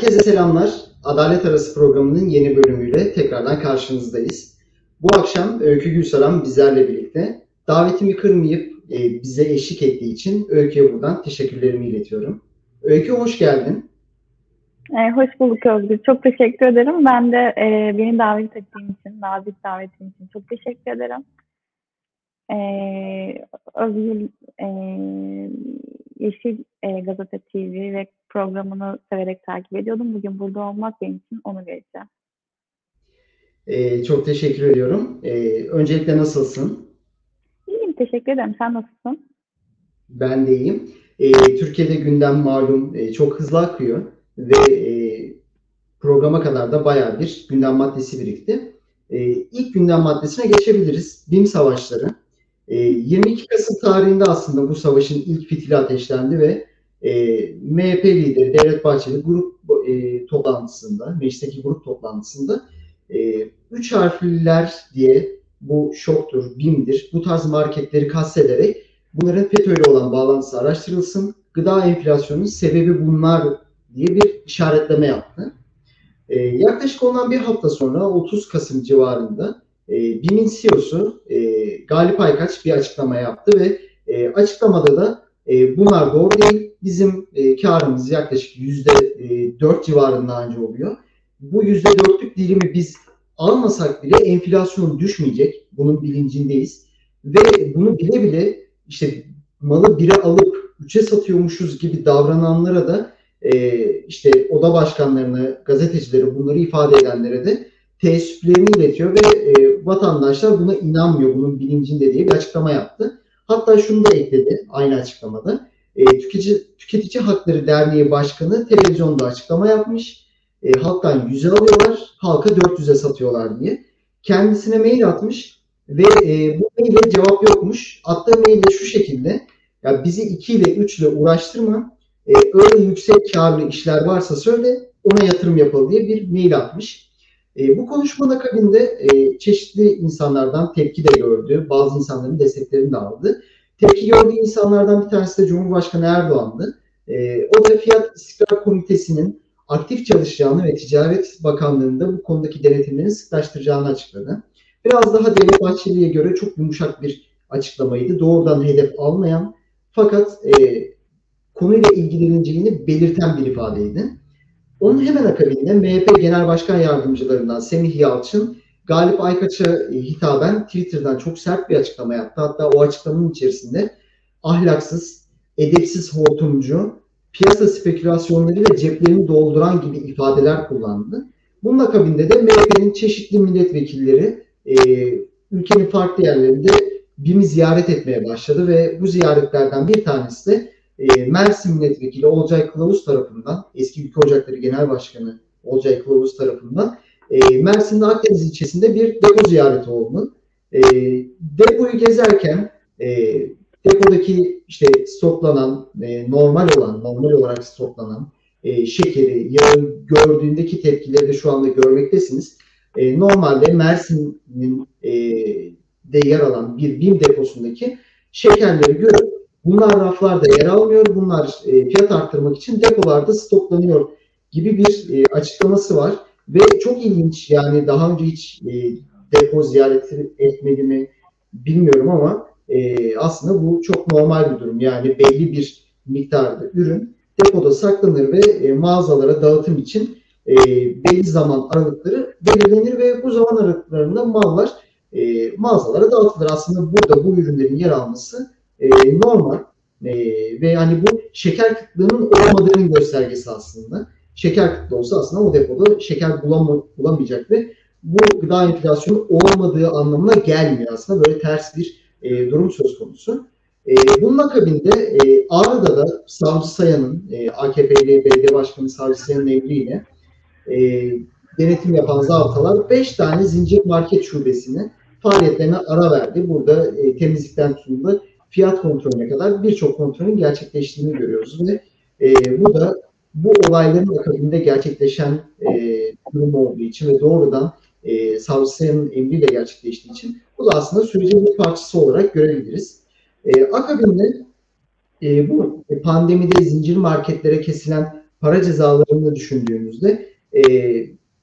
Herkese selamlar. Adalet Arası programının yeni bölümüyle tekrardan karşınızdayız. Bu akşam Öykü Gülsaran bizlerle birlikte. Davetimi kırmayıp e, bize eşlik ettiği için Öykü'ye buradan teşekkürlerimi iletiyorum. Öykü hoş geldin. E, hoş bulduk Özgür. Çok teşekkür ederim. Ben de e, beni davet ettiğin için, nazik davetin için çok teşekkür ederim. E, Özgür e, Yeşil e, Gazete TV ve programını severek takip ediyordum. Bugün burada olmak benim için onu vereceğim. E, çok teşekkür ediyorum. E, öncelikle nasılsın? İyiyim, teşekkür ederim. Sen nasılsın? Ben de iyiyim. E, Türkiye'de gündem malum e, çok hızlı akıyor ve e, programa kadar da bayağı bir gündem maddesi birikti. E, ilk gündem maddesine geçebiliriz. BİM savaşları. E, 22 Kasım tarihinde aslında bu savaşın ilk fitili ateşlendi ve e, MHP lideri Devlet Bahçeli grup e, toplantısında, meclisteki grup toplantısında e, üç harfliler diye bu şoktur, BİM'dir, bu tarz marketleri kastederek bunların FETÖ'yle olan bağlantısı araştırılsın, gıda enflasyonunun sebebi bunlar diye bir işaretleme yaptı. E, yaklaşık ondan bir hafta sonra 30 Kasım civarında e, BİM'in CEO'su e, Galip Aykaç bir açıklama yaptı ve e, açıklamada da e, bunlar doğru değil. Bizim e, karımız yaklaşık yüzde e, dört civarında anca oluyor. Bu yüzde dörtlük dilimi biz almasak bile enflasyon düşmeyecek. Bunun bilincindeyiz. Ve bunu bile bile işte malı bire alıp üçe satıyormuşuz gibi davrananlara da e, işte oda başkanlarını, gazetecileri bunları ifade edenlere de teessüflerini iletiyor ve e, vatandaşlar buna inanmıyor, bunun bilincinde diye bir açıklama yaptı. Hatta şunu da ekledi aynı açıklamada. E, tüketici, tüketici Hakları Derneği Başkanı televizyonda açıklama yapmış. E, halktan 100'e alıyorlar, halka 400'e satıyorlar diye. Kendisine mail atmış ve e, bu maille cevap yokmuş. Attığı mail de şu şekilde. Ya bizi 2 ile 3 ile uğraştırma. E, öyle yüksek karlı işler varsa söyle ona yatırım yapalım diye bir mail atmış. E, bu konuşmanın akabinde e, çeşitli insanlardan tepki de gördü. Bazı insanların desteklerini de aldı. Tepki gördüğü insanlardan bir tanesi de Cumhurbaşkanı Erdoğan'dı. E, o da Fiyat İstikrar Komitesi'nin aktif çalışacağını ve Ticaret Bakanlığı'nda bu konudaki denetimlerini sıklaştıracağını açıkladı. Biraz daha Devlet Bahçeli'ye göre çok yumuşak bir açıklamaydı. Doğrudan hedef almayan fakat e, konuyla ilgileneceğini belirten bir ifadeydi. Onun hemen akabinde MHP Genel Başkan Yardımcılarından Semih Yalçın Galip Aykaç'a hitaben Twitter'dan çok sert bir açıklama yaptı. Hatta o açıklamanın içerisinde ahlaksız, edepsiz hortumcu, piyasa spekülasyonlarıyla ceplerini dolduran gibi ifadeler kullandı. Bunun akabinde de MHP'nin çeşitli milletvekilleri e, ülkenin farklı yerlerinde BİM'i ziyaret etmeye başladı ve bu ziyaretlerden bir tanesi de e, Mersin Milletvekili Olcay Kılavuz tarafından, eski Ülke Ocakları Genel Başkanı Olcay Kılavuz tarafından e, Mersin'de Akdeniz ilçesinde bir depo ziyareti oldu. E, depoyu gezerken e, depodaki işte stoklanan, e, normal olan, normal olarak stoklanan şekeri, yağı gördüğündeki tepkileri de şu anda görmektesiniz. Normalde Mersin'in de yer alan bir BİM deposundaki şekerleri görüp bunlar raflarda yer almıyor, bunlar e, fiyat arttırmak için depolarda stoklanıyor gibi bir e, açıklaması var. Ve çok ilginç yani daha önce hiç e, depo ziyareti etmedi mi bilmiyorum ama e, aslında bu çok normal bir durum. Yani belli bir miktarda ürün depoda saklanır ve e, mağazalara dağıtım için e, belli zaman aralıkları belirlenir ve bu zaman aralıklarında mallar e, mağazalara dağıtılır. Aslında burada bu ürünlerin yer alması e, normal e, ve hani bu şeker kıtlığının olmadığının göstergesi aslında şeker kıtlığı olsa aslında o depoda şeker bulam bulamayacak ve bu gıda enflasyonu olmadığı anlamına gelmiyor aslında. Böyle ters bir e, durum söz konusu. E, bunun akabinde e, Ağrı'da da Savcı Sayan'ın, e, AKP'li belediye başkanı Savcı Sayan'ın emriyle e, denetim yapan zabıtalar 5 tane zincir market şubesini faaliyetlerine ara verdi. Burada e, temizlikten tutun da fiyat kontrolüne kadar birçok kontrolün gerçekleştiğini görüyoruz ve e, bu da bu olayların akabinde gerçekleşen e, durum olduğu için ve doğrudan e, savcısının emriyle gerçekleştiği için bu da aslında sürecin bir parçası olarak görebiliriz. E, akabinde e, bu pandemide zincir marketlere kesilen para cezalarını düşündüğümüzde e,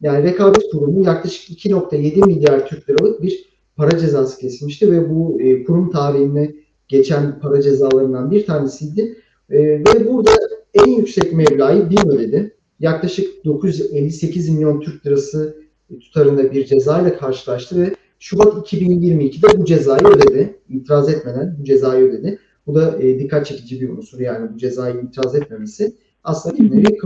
yani rekabet kurumu yaklaşık 2.7 milyar Türk liralık bir para cezası kesilmişti ve bu e, kurum tarihine geçen para cezalarından bir tanesiydi. E, ve burada en yüksek meblağı BİM ödedi. Yaklaşık 958 milyon Türk lirası tutarında bir ceza ile karşılaştı ve Şubat 2022'de bu cezayı ödedi. İtiraz etmeden bu cezayı ödedi. Bu da e, dikkat çekici bir unsur yani bu cezayı itiraz etmemesi aslında bir nevi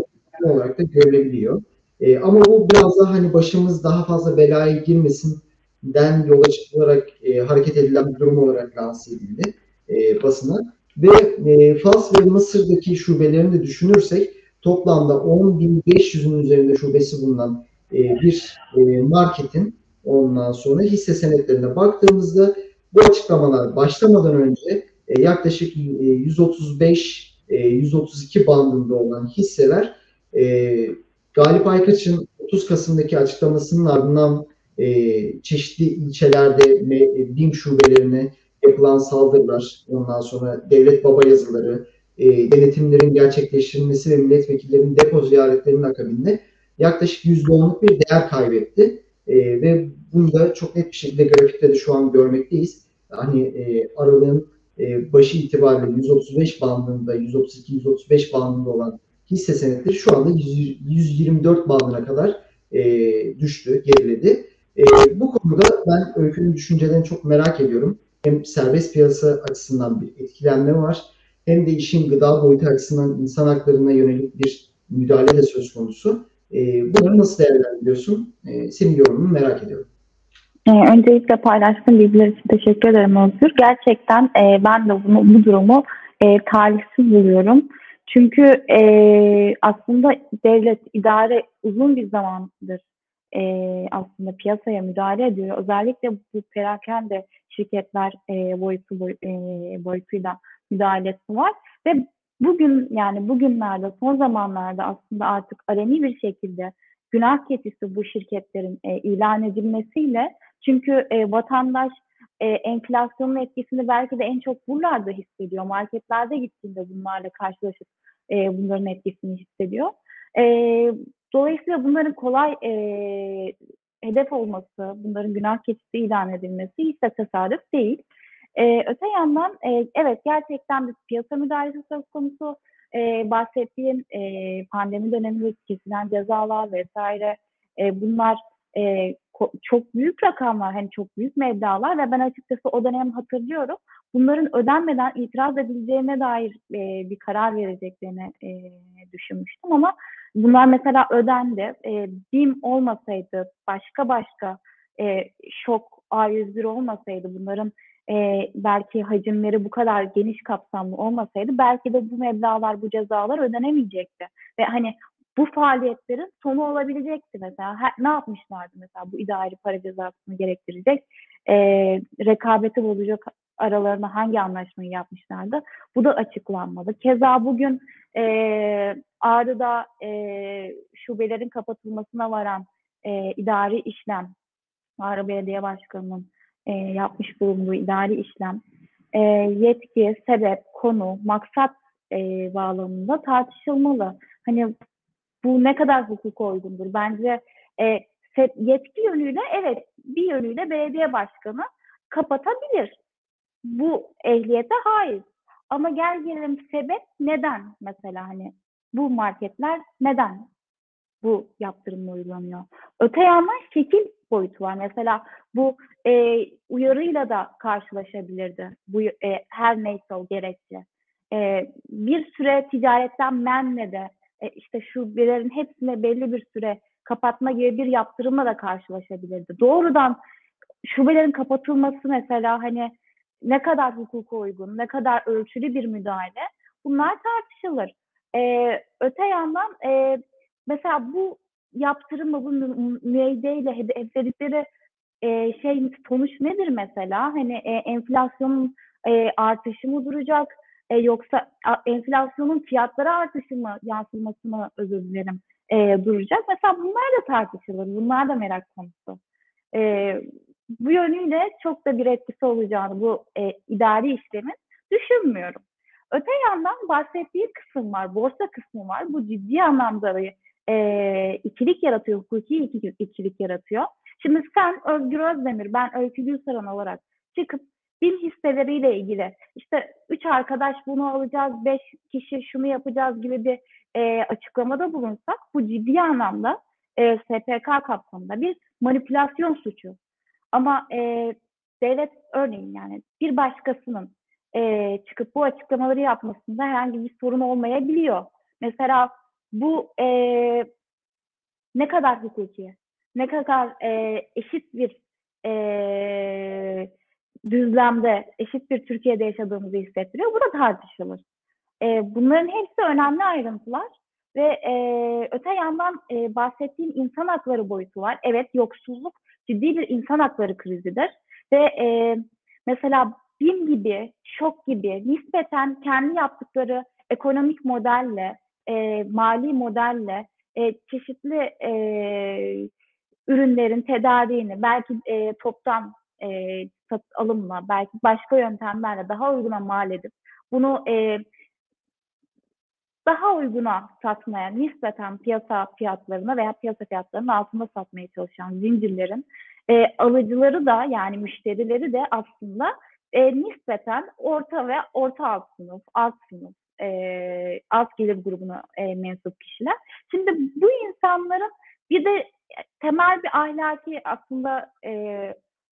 olarak da görülebiliyor. E, ama bu biraz daha hani başımız daha fazla belaya girmesinden yola çıkılarak e, hareket edilen bir durum olarak lanse edildi e. Ve e, Fas ve Mısır'daki şubelerini de düşünürsek toplamda 10.500'ün üzerinde şubesi bulunan e, bir e, marketin ondan sonra hisse senetlerine baktığımızda bu açıklamalar başlamadan önce e, yaklaşık e, 135 e, 132 bandında olan hisseler e, Galip Aykaç'ın 30 Kasım'daki açıklamasının ardından e, çeşitli ilçelerde e, BİM şubelerine yapılan saldırılar, ondan sonra devlet baba yazıları, e, denetimlerin gerçekleştirilmesi ve milletvekillerinin depo ziyaretlerinin akabinde yaklaşık %10'luk bir değer kaybetti. E, ve bunu da çok net bir şekilde grafikte de şu an görmekteyiz. Hani e, aralığın e, başı itibariyle 135 bandında, 132-135 bandında olan hisse senetleri şu anda 124 bandına kadar e, düştü, geriledi. E, bu konuda ben Öykü'nün düşüncelerini çok merak ediyorum. Hem serbest piyasa açısından bir etkilenme var, hem de işin gıda boyutu açısından insan haklarına yönelik bir müdahale de söz konusu. E, bunları nasıl değerlendiriyorsun? E, senin yorumunu merak ediyorum. E, öncelikle paylaştığın bilgiler için teşekkür ederim Özgür. Gerçekten e, ben de bunu, bu durumu e, talihsiz buluyorum. Çünkü e, aslında devlet, idare uzun bir zamandır e, aslında piyasaya müdahale ediyor. Özellikle bu perakende şirketler e, boyutu boy, e, boyutuyla müdahalesi var ve bugün yani bugünlerde son zamanlarda aslında artık aleni bir şekilde günah keçisi bu şirketlerin e, ilan edilmesiyle çünkü e, vatandaş e, enflasyonun etkisini belki de en çok buralarda hissediyor. Marketlerde gittiğinde bunlarla karşılaşıp e, bunların etkisini hissediyor. E, dolayısıyla bunların kolay e, hedef olması, bunların günah keçisi ilan edilmesi de tesadüf değil. E, öte yandan e, evet gerçekten bir piyasa müdahalesi söz konusu. E, bahsettiğim e, pandemi döneminde kesilen cezalar vesaire e, bunlar e, çok büyük rakamlar, hani çok büyük meblalar ve ben açıkçası o dönem hatırlıyorum. Bunların ödenmeden itiraz edileceğine dair e, bir karar vereceklerini e, düşünmüştüm ama bunlar mesela ödendi. E, BİM olmasaydı, başka başka e, şok A101 olmasaydı bunların e, belki hacimleri bu kadar geniş kapsamlı olmasaydı belki de bu meblalar, bu cezalar ödenemeyecekti. Ve hani bu faaliyetlerin sonu olabilecekti mesela. Her, ne yapmışlardı mesela bu idari para cezasını gerektirecek? E, rekabeti bozacak aralarında hangi anlaşmayı yapmışlardı? Bu da açıklanmadı. Keza bugün e, Ağrı'da e, şubelerin kapatılmasına varan e, idari işlem, Ağrı Belediye Başkanı'nın e, yapmış bulunduğu idari işlem, e, yetki, sebep, konu, maksat e, bağlamında tartışılmalı. Hani bu ne kadar hukuk uygundur? Bence e, yetki yönüyle evet bir yönüyle belediye başkanı kapatabilir. Bu ehliyete hayır. Ama gel gelelim sebep neden mesela hani bu marketler neden bu yaptırımla uygulanıyor? Öte yandan şekil boyutu var. Mesela bu e, uyarıyla da karşılaşabilirdi. Bu e, her neyse o gerekçe. E, bir süre ticaretten menle de e, işte şubelerin hepsine belli bir süre kapatma gibi bir yaptırımla da karşılaşabilirdi. Doğrudan şubelerin kapatılması mesela hani ne kadar hukuka uygun, ne kadar ölçülü bir müdahale bunlar tartışılır. Ee, öte yandan e, mesela bu yaptırımla bu müeyyideyle hedefledikleri e, şey sonuç nedir mesela? Hani e, enflasyonun e, artışı mı duracak? E, yoksa enflasyonun fiyatlara artışı mı, yansıması mı özür dilerim e, duracak? Mesela bunlar da tartışılır. Bunlar da merak konusu. E, bu yönüyle çok da bir etkisi olacağını bu e, idari işlemin düşünmüyorum. öte yandan bahsettiği kısım var, borsa kısmı var. Bu ciddi anlamda bir e, ikilik yaratıyor, hukuki ikilik, yaratıyor. Şimdi sen Özgür Özdemir, ben Öykü Gülsaran olarak çıkıp BİM hisseleriyle ilgili işte üç arkadaş bunu alacağız, beş kişi şunu yapacağız gibi bir e, açıklamada bulunsak bu ciddi anlamda e, SPK kapsamında bir manipülasyon suçu. Ama e, devlet örneğin yani bir başkasının e, çıkıp bu açıklamaları yapmasında herhangi bir sorun olmayabiliyor. Mesela bu e, ne kadar hukuki, ne kadar e, eşit bir e, düzlemde, eşit bir Türkiye'de yaşadığımızı hissettiriyor. Bu da tartışılır. E, bunların hepsi önemli ayrıntılar ve e, öte yandan e, bahsettiğim insan hakları boyutu var. Evet yoksulluk ciddi bir insan hakları krizidir ve e, mesela BİM gibi, şok gibi nispeten kendi yaptıkları ekonomik modelle, e, mali modelle e, çeşitli e, ürünlerin tedariğini belki e, toptan e, alımla, belki başka yöntemlerle daha uyguna mal edip bunu e, daha uyguna satmaya, nispeten piyasa fiyatlarına veya piyasa fiyatlarının altında satmaya çalışan zincirlerin e, alıcıları da yani müşterileri de aslında e, nispeten orta ve orta alt sınıf, alt sınıf, e, alt gelir grubuna e, mensup kişiler. Şimdi bu insanların bir de temel bir ahlaki aslında e,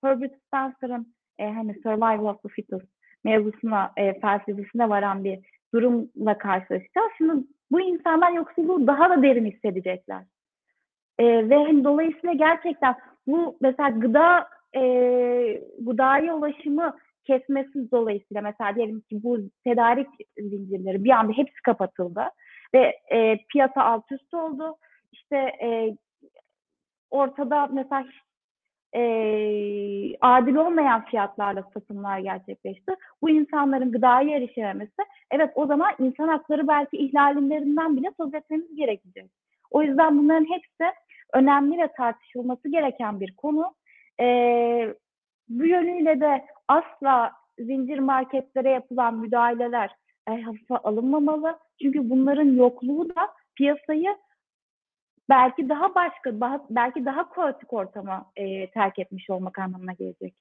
Herbert Spencer'ın e, hani Survival of the Fittest mevzusuna, e, felsefesine varan bir durumla karşılaşacağız. Şimdi bu insanlar yoksulluğu daha da derin hissedecekler. E, ve hani dolayısıyla gerçekten bu mesela gıda e, gıdaya ulaşımı kesmesi dolayısıyla mesela diyelim ki bu tedarik zincirleri bir anda hepsi kapatıldı ve e, piyasa alt üst oldu. İşte e, ortada mesela e, adil olmayan fiyatlarla satımlar gerçekleşti. Bu insanların gıdaya erişememesi, evet o zaman insan hakları belki ihlallerinden bile söz etmemiz gerekecek. O yüzden bunların hepsi önemli ve tartışılması gereken bir konu. E, bu yönüyle de asla zincir marketlere yapılan müdahaleler e, hafife alınmamalı. Çünkü bunların yokluğu da piyasayı belki daha başka, belki daha kaotik ortama e, terk etmiş olmak anlamına gelecek.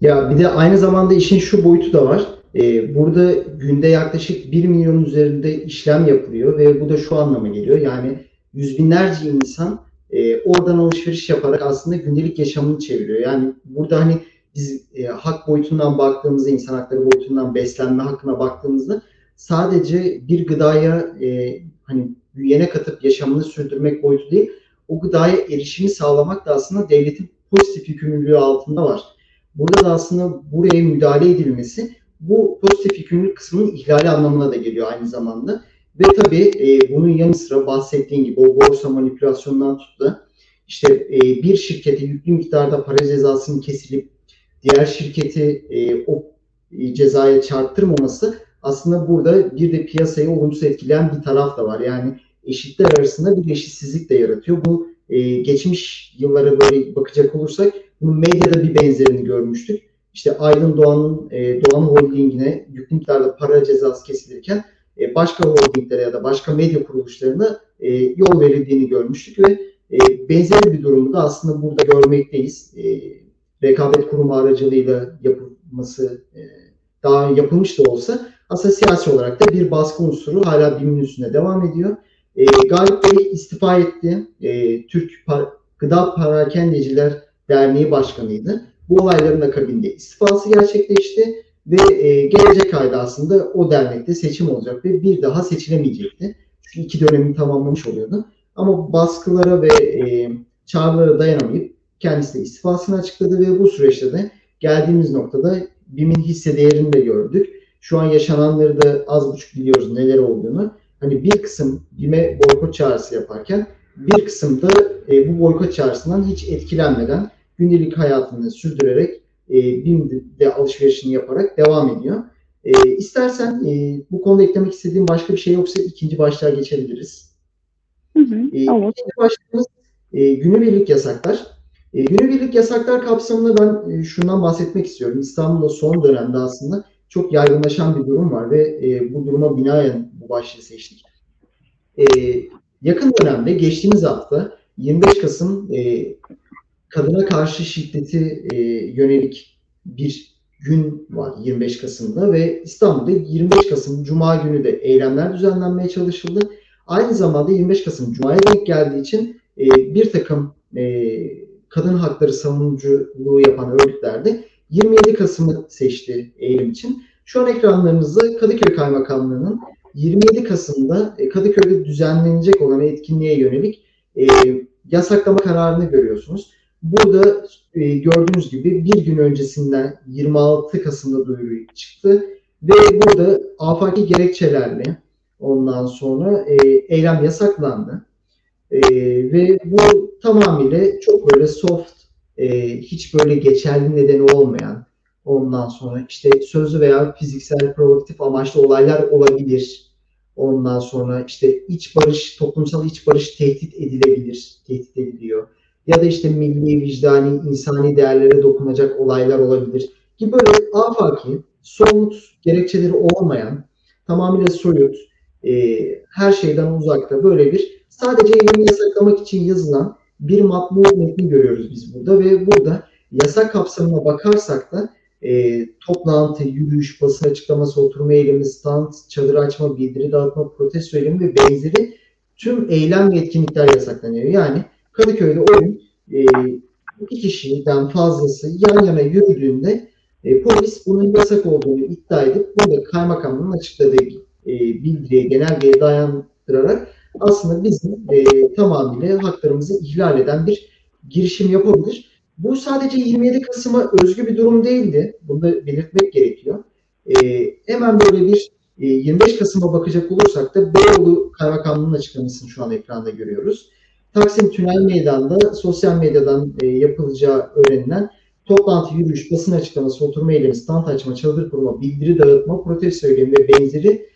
Ya bir de aynı zamanda işin şu boyutu da var. Ee, burada günde yaklaşık 1 milyon üzerinde işlem yapılıyor ve bu da şu anlama geliyor. Yani yüz binlerce insan e, oradan alışveriş yaparak aslında gündelik yaşamını çeviriyor. Yani burada hani biz e, hak boyutundan baktığımızda, insan hakları boyutundan beslenme hakkına baktığımızda sadece bir gıdaya e, hani büyüyene katıp yaşamını sürdürmek boyutu değil, o gıdaya erişimi sağlamak da aslında devletin pozitif yükümlülüğü altında var. Burada da aslında buraya müdahale edilmesi bu pozitif yükümlülük kısmının ihlali anlamına da geliyor aynı zamanda. Ve tabii e, bunun yanı sıra bahsettiğim gibi o borsa manipülasyonundan tuttu da işte e, bir şirkete yüklü miktarda para cezasının kesilip diğer şirketi e, o e, cezaya çarptırmaması aslında burada bir de piyasayı olumsuz etkileyen bir taraf da var. Yani eşitler arasında bir eşitsizlik de yaratıyor. Bu e, geçmiş yıllara böyle bakacak olursak bunun medyada bir benzerini görmüştük. İşte Aydın Doğan'ın e, Doğan Holding'ine yüklü para cezası kesilirken e, başka holdinglere ya da başka medya kuruluşlarına e, yol verildiğini görmüştük ve e, benzer bir durumu da aslında burada görmekteyiz. E, rekabet kurumu aracılığıyla yapılması e, daha yapılmış da olsa aslında siyasi olarak da bir baskı unsuru hala BİM'in üstünde devam ediyor. E, Galip Bey istifa etti. E, Türk Par Gıda Parakendeciler Derneği Başkanıydı. Bu olayların akabinde istifası gerçekleşti ve e, gelecek ayda aslında o dernekte seçim olacak ve bir daha seçilemeyecekti. Çünkü iki dönemi tamamlamış oluyordu. Ama baskılara ve e, çağrılara dayanamayıp kendisi de istifasını açıkladı ve bu süreçte de geldiğimiz noktada BİM'in hisse değerini de gördük. Şu an yaşananları da az buçuk biliyoruz neler olduğunu. Hani bir kısım BİM'e boykot çağrısı yaparken bir kısım da e, bu boykot çağrısından hiç etkilenmeden gündelik hayatını sürdürerek e, BİM'de alışverişini yaparak devam ediyor. E, istersen e, bu konuda eklemek istediğim başka bir şey yoksa ikinci başlığa geçebiliriz. Hı hı, e. İkinci başlığımız e, günübirlik yasaklar. E, günübirlik yasaklar kapsamında ben e, şundan bahsetmek istiyorum. İstanbul'da son dönemde aslında çok yaygınlaşan bir durum var ve e, bu duruma binaen bu başlığı seçtik. E, yakın dönemde geçtiğimiz hafta 25 Kasım e, kadına karşı şiddeti e, yönelik bir gün var 25 Kasım'da ve İstanbul'da 25 Kasım Cuma günü de eylemler düzenlenmeye çalışıldı. Aynı zamanda 25 Kasım Cuma'ya denk geldiği için e, bir takım e, kadın hakları savunuculuğu yapan örgütler de 27 Kasım'ı seçti eylem için. Şu an ekranlarınızda Kadıköy Kaymakamlığı'nın 27 Kasım'da e, Kadıköy'de düzenlenecek olan etkinliğe yönelik e, yasaklama kararını görüyorsunuz. Burada e, gördüğünüz gibi bir gün öncesinden 26 Kasım'da duyuru çıktı ve burada afaki gerekçelerle ondan sonra eylem yasaklandı. Ve bu tamamıyla çok böyle soft, hiç böyle geçerli nedeni olmayan, ondan sonra işte sözlü veya fiziksel provokatif amaçlı olaylar olabilir. Ondan sonra işte iç barış, toplumsal iç barış tehdit edilebilir, tehdit ediliyor. Ya da işte milli, vicdani, insani değerlere dokunacak olaylar olabilir. Gibi böyle afaki, somut gerekçeleri olmayan, tamamıyla soyut, e, her şeyden uzakta böyle bir sadece eylemi yasaklamak için yazılan bir matbu metni görüyoruz biz burada ve burada yasak kapsamına bakarsak da e, toplantı, yürüyüş, basın açıklaması, oturma eylemi, stand, çadır açma, bildiri dağıtma, protesto eylemi ve benzeri tüm eylem ve etkinlikler yasaklanıyor. Yani Kadıköy'de o gün e, iki kişiden fazlası yan yana yürüdüğünde e, polis bunun yasak olduğunu iddia edip burada kaymakamın açıkladığı e, bildiriye, genelgeye dayandırarak aslında bizim e, tamamıyla haklarımızı ihlal eden bir girişim yapabilir. Bu sadece 27 Kasım'a özgü bir durum değildi. Bunu da belirtmek gerekiyor. E, hemen böyle bir e, 25 Kasım'a bakacak olursak da Beyoğlu Kaymakamlığı'nın açıklamasını şu an ekranda görüyoruz. Taksim Tünel Meydanı'nda sosyal medyadan e, yapılacağı öğrenilen toplantı, yürüyüş, basın açıklaması, oturma eylemi, stand açma, çadır kurma, bildiri dağıtma, protesto eylemi ve benzeri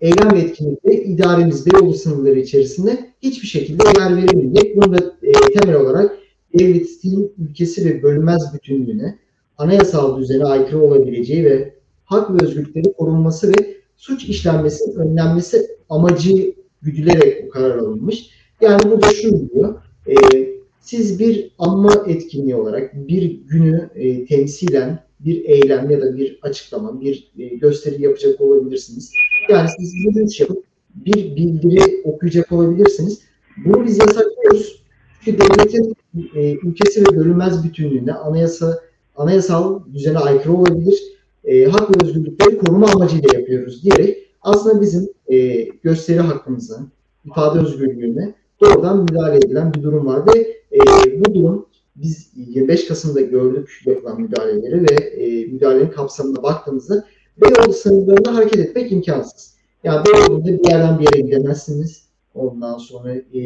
eylem ve etkinlikleri idaremiz Beyoğlu sınırları içerisinde hiçbir şekilde yer verilmeyecek. Bunu da e, temel olarak devletin ülkesi ve bölünmez bütünlüğüne, anayasal düzene aykırı olabileceği ve hak ve özgürlükleri korunması ve suç işlenmesinin önlenmesi amacı güdülerek bu karar alınmış. Yani burada şu diyor, e, siz bir anma etkinliği olarak bir günü e, temsilen bir eylem ya da bir açıklama, bir e, gösteri yapacak olabilirsiniz. Yani siz yürüyüş yapıp bir bildiri okuyacak olabilirsiniz. Bunu biz yasaklıyoruz. Çünkü devletin e, ülkesi ve bölünmez bütünlüğüne, anayasa, anayasal düzene aykırı olabilir. E, hak ve özgürlükleri koruma amacıyla yapıyoruz diyerek aslında bizim e, gösteri hakkımıza, ifade özgürlüğüne doğrudan müdahale edilen bir durum var ve e, bu durum biz 25 Kasım'da gördük yapılan müdahaleleri ve e, müdahalenin kapsamına baktığımızda Beyoğlu sınırlarında hareket etmek imkansız. Yani Beyoğlu'nda bir yerden bir yere gidemezsiniz. Ondan sonra e,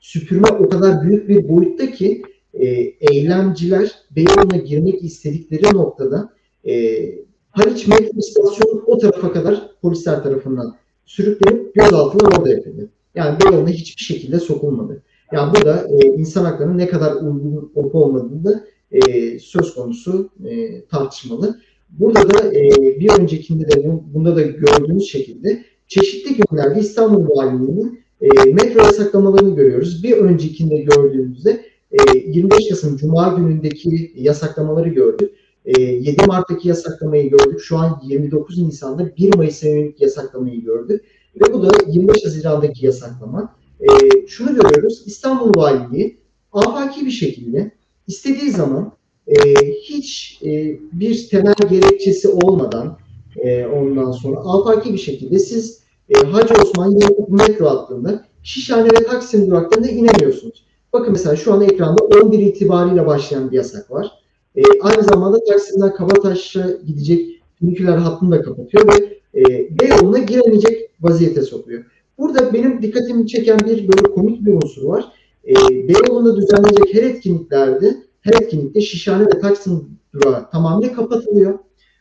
süpürme o kadar büyük bir boyutta ki e, eylemciler Beyoğlu'na girmek istedikleri noktada e, Haliç metro istasyonu o tarafa kadar polisler tarafından sürüklenip gözaltılar orada yapıldı. Yani Beyoğlu'na hiçbir şekilde sokulmadı. Yani bu da e, insan haklarının ne kadar uygun olup olmadığını da e, söz konusu e, tartışmalı. Burada da e, bir öncekinde de bunda da gördüğünüz şekilde çeşitli günlerde İstanbul Valiliği'nin e, metro yasaklamalarını görüyoruz. Bir öncekinde gördüğümüzde e, 25 Kasım Cuma günündeki yasaklamaları gördük. E, 7 Mart'taki yasaklamayı gördük. Şu an 29 Nisan'da 1 Mayıs'a yönelik yasaklamayı gördük. Ve bu da 25 Haziran'daki yasaklama. E, şunu görüyoruz. İstanbul Valiliği afaki bir şekilde istediği zaman e, hiç e, bir temel gerekçesi olmadan e, ondan sonra afaki bir şekilde siz e, Hacı Osman metro hattında Şişhane ve Taksim duraklarında inemiyorsunuz. Bakın mesela şu an ekranda 11 itibariyle başlayan bir yasak var. E, aynı zamanda Taksim'den Kabataş'a gidecek füniküler hattını da kapatıyor ve e, Beyoğlu'na giremeyecek vaziyete sokuyor. Burada benim dikkatimi çeken bir böyle komik bir unsur var. E, Beyoğlu'nda düzenlenecek her etkinliklerde her etkinlikte Şişhane ve Taksim durağı tamamıyla kapatılıyor.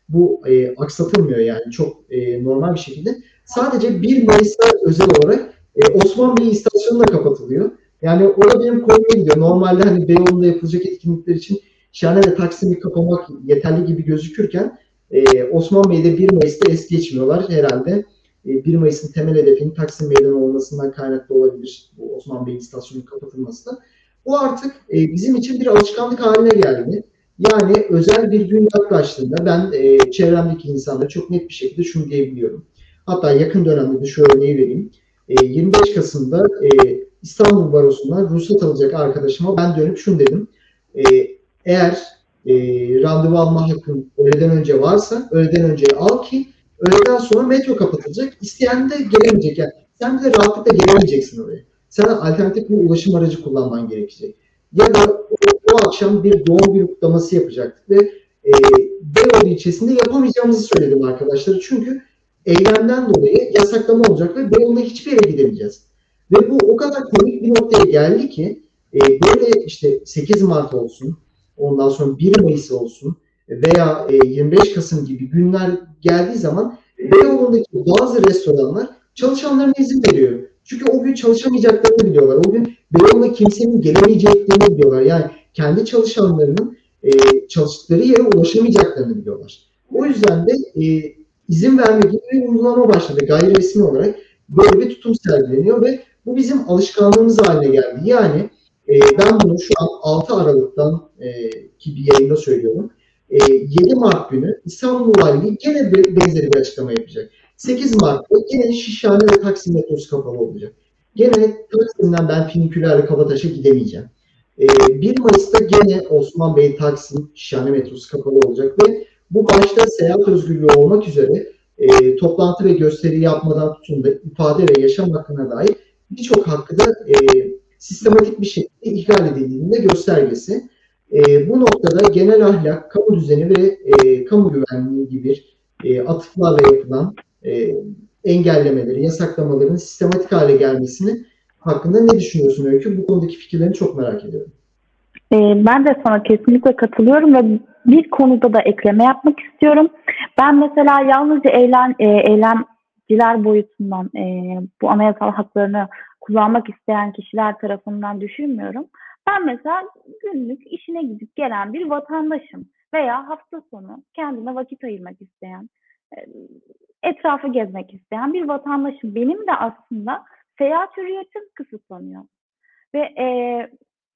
Bu e, aksatılmıyor yani çok e, normal bir şekilde. Sadece 1 Mayıs'ta özel olarak e, Osman Bey istasyonu kapatılıyor. Yani o da benim konuya gidiyor. Normalde hani Beyoğlu'nda yapılacak etkinlikler için Şişhane ve Taksim'i kapamak yeterli gibi gözükürken E, Osman Bey'de 1 Mayıs'ta es geçmiyorlar herhalde. E, 1 Mayıs'ın temel hedefinin Taksim Meydanı olmasından kaynaklı olabilir. Bu Osman Bey istasyonunun kapatılması da. Bu artık e, bizim için bir alışkanlık haline geldi. Yani özel bir gün yaklaştığında ben e, çevremdeki insanlara çok net bir şekilde şunu diyebiliyorum. Hatta yakın dönemde de şu örneği vereyim. E, 25 Kasım'da e, İstanbul Barosu'ndan ruhsat alacak arkadaşıma ben dönüp şunu dedim. E, eğer e, randevu alma hakkın öğleden önce varsa öğleden önce al ki öğleden sonra metro kapatılacak. İsteyen de gelemeyecek. Yani sen de rahatlıkla gelemeyeceksin oraya. Sen alternatif bir ulaşım aracı kullanman gerekecek. Ya da o, o akşam bir doğum günü kutlaması yapacaktık ve e, Beyoğlu ilçesinde yapamayacağımızı söyledim arkadaşlar. Çünkü eylemden dolayı yasaklama olacak ve Beyoğlu'na hiçbir yere gidemeyeceğiz. Ve bu o kadar komik bir noktaya geldi ki e, böyle işte 8 Mart olsun, ondan sonra 1 Mayıs olsun veya e, 25 Kasım gibi günler geldiği zaman Beyoğlu'ndaki bazı restoranlar çalışanlarına izin veriyor. Çünkü o gün çalışamayacaklarını biliyorlar. O gün Beyoğlu'na kimsenin gelemeyeceklerini biliyorlar. Yani kendi çalışanlarının e, çalıştıkları yere ulaşamayacaklarını biliyorlar. O yüzden de e, izin verme gibi bir uygulama başladı gayri resmi olarak. Böyle bir tutum sergileniyor ve bu bizim alışkanlığımız haline geldi. Yani e, ben bunu şu an 6 Aralık'tan e, ki bir yayında söylüyorum. E, 7 Mart günü İstanbul Valiliği gene benzeri bir açıklama yapacak. 8 Mart'ta gene Şişhane ve Taksim metrosu kapalı olacak. Gene Taksim'den ben Finiküler'le Kabataş'a gidemeyeceğim. E, 1 Mayıs'ta gene Osman Bey Taksim Şişhane metrosu kapalı olacak ve bu başta seyahat özgürlüğü olmak üzere e, toplantı ve gösteri yapmadan tutun da ifade ve yaşam hakkına dair birçok hakkı da e, sistematik bir şekilde ihlal edildiğinde göstergesi. E, bu noktada genel ahlak, kamu düzeni ve e, kamu güvenliği gibi e, atıflarla yapılan e, engellemeleri, yasaklamaların sistematik hale gelmesini hakkında ne düşünüyorsun Öykü? Bu konudaki fikirlerini çok merak ediyorum. Ee, ben de sana kesinlikle katılıyorum ve bir konuda da ekleme yapmak istiyorum. Ben mesela yalnızca eylem, e, eylemciler boyutundan e, bu anayasal haklarını kullanmak isteyen kişiler tarafından düşünmüyorum. Ben mesela günlük işine gidip gelen bir vatandaşım veya hafta sonu kendine vakit ayırmak isteyen, e, etrafı gezmek isteyen bir vatandaşım. Benim de aslında seyahat hürriyetim kısıtlanıyor. Ve e,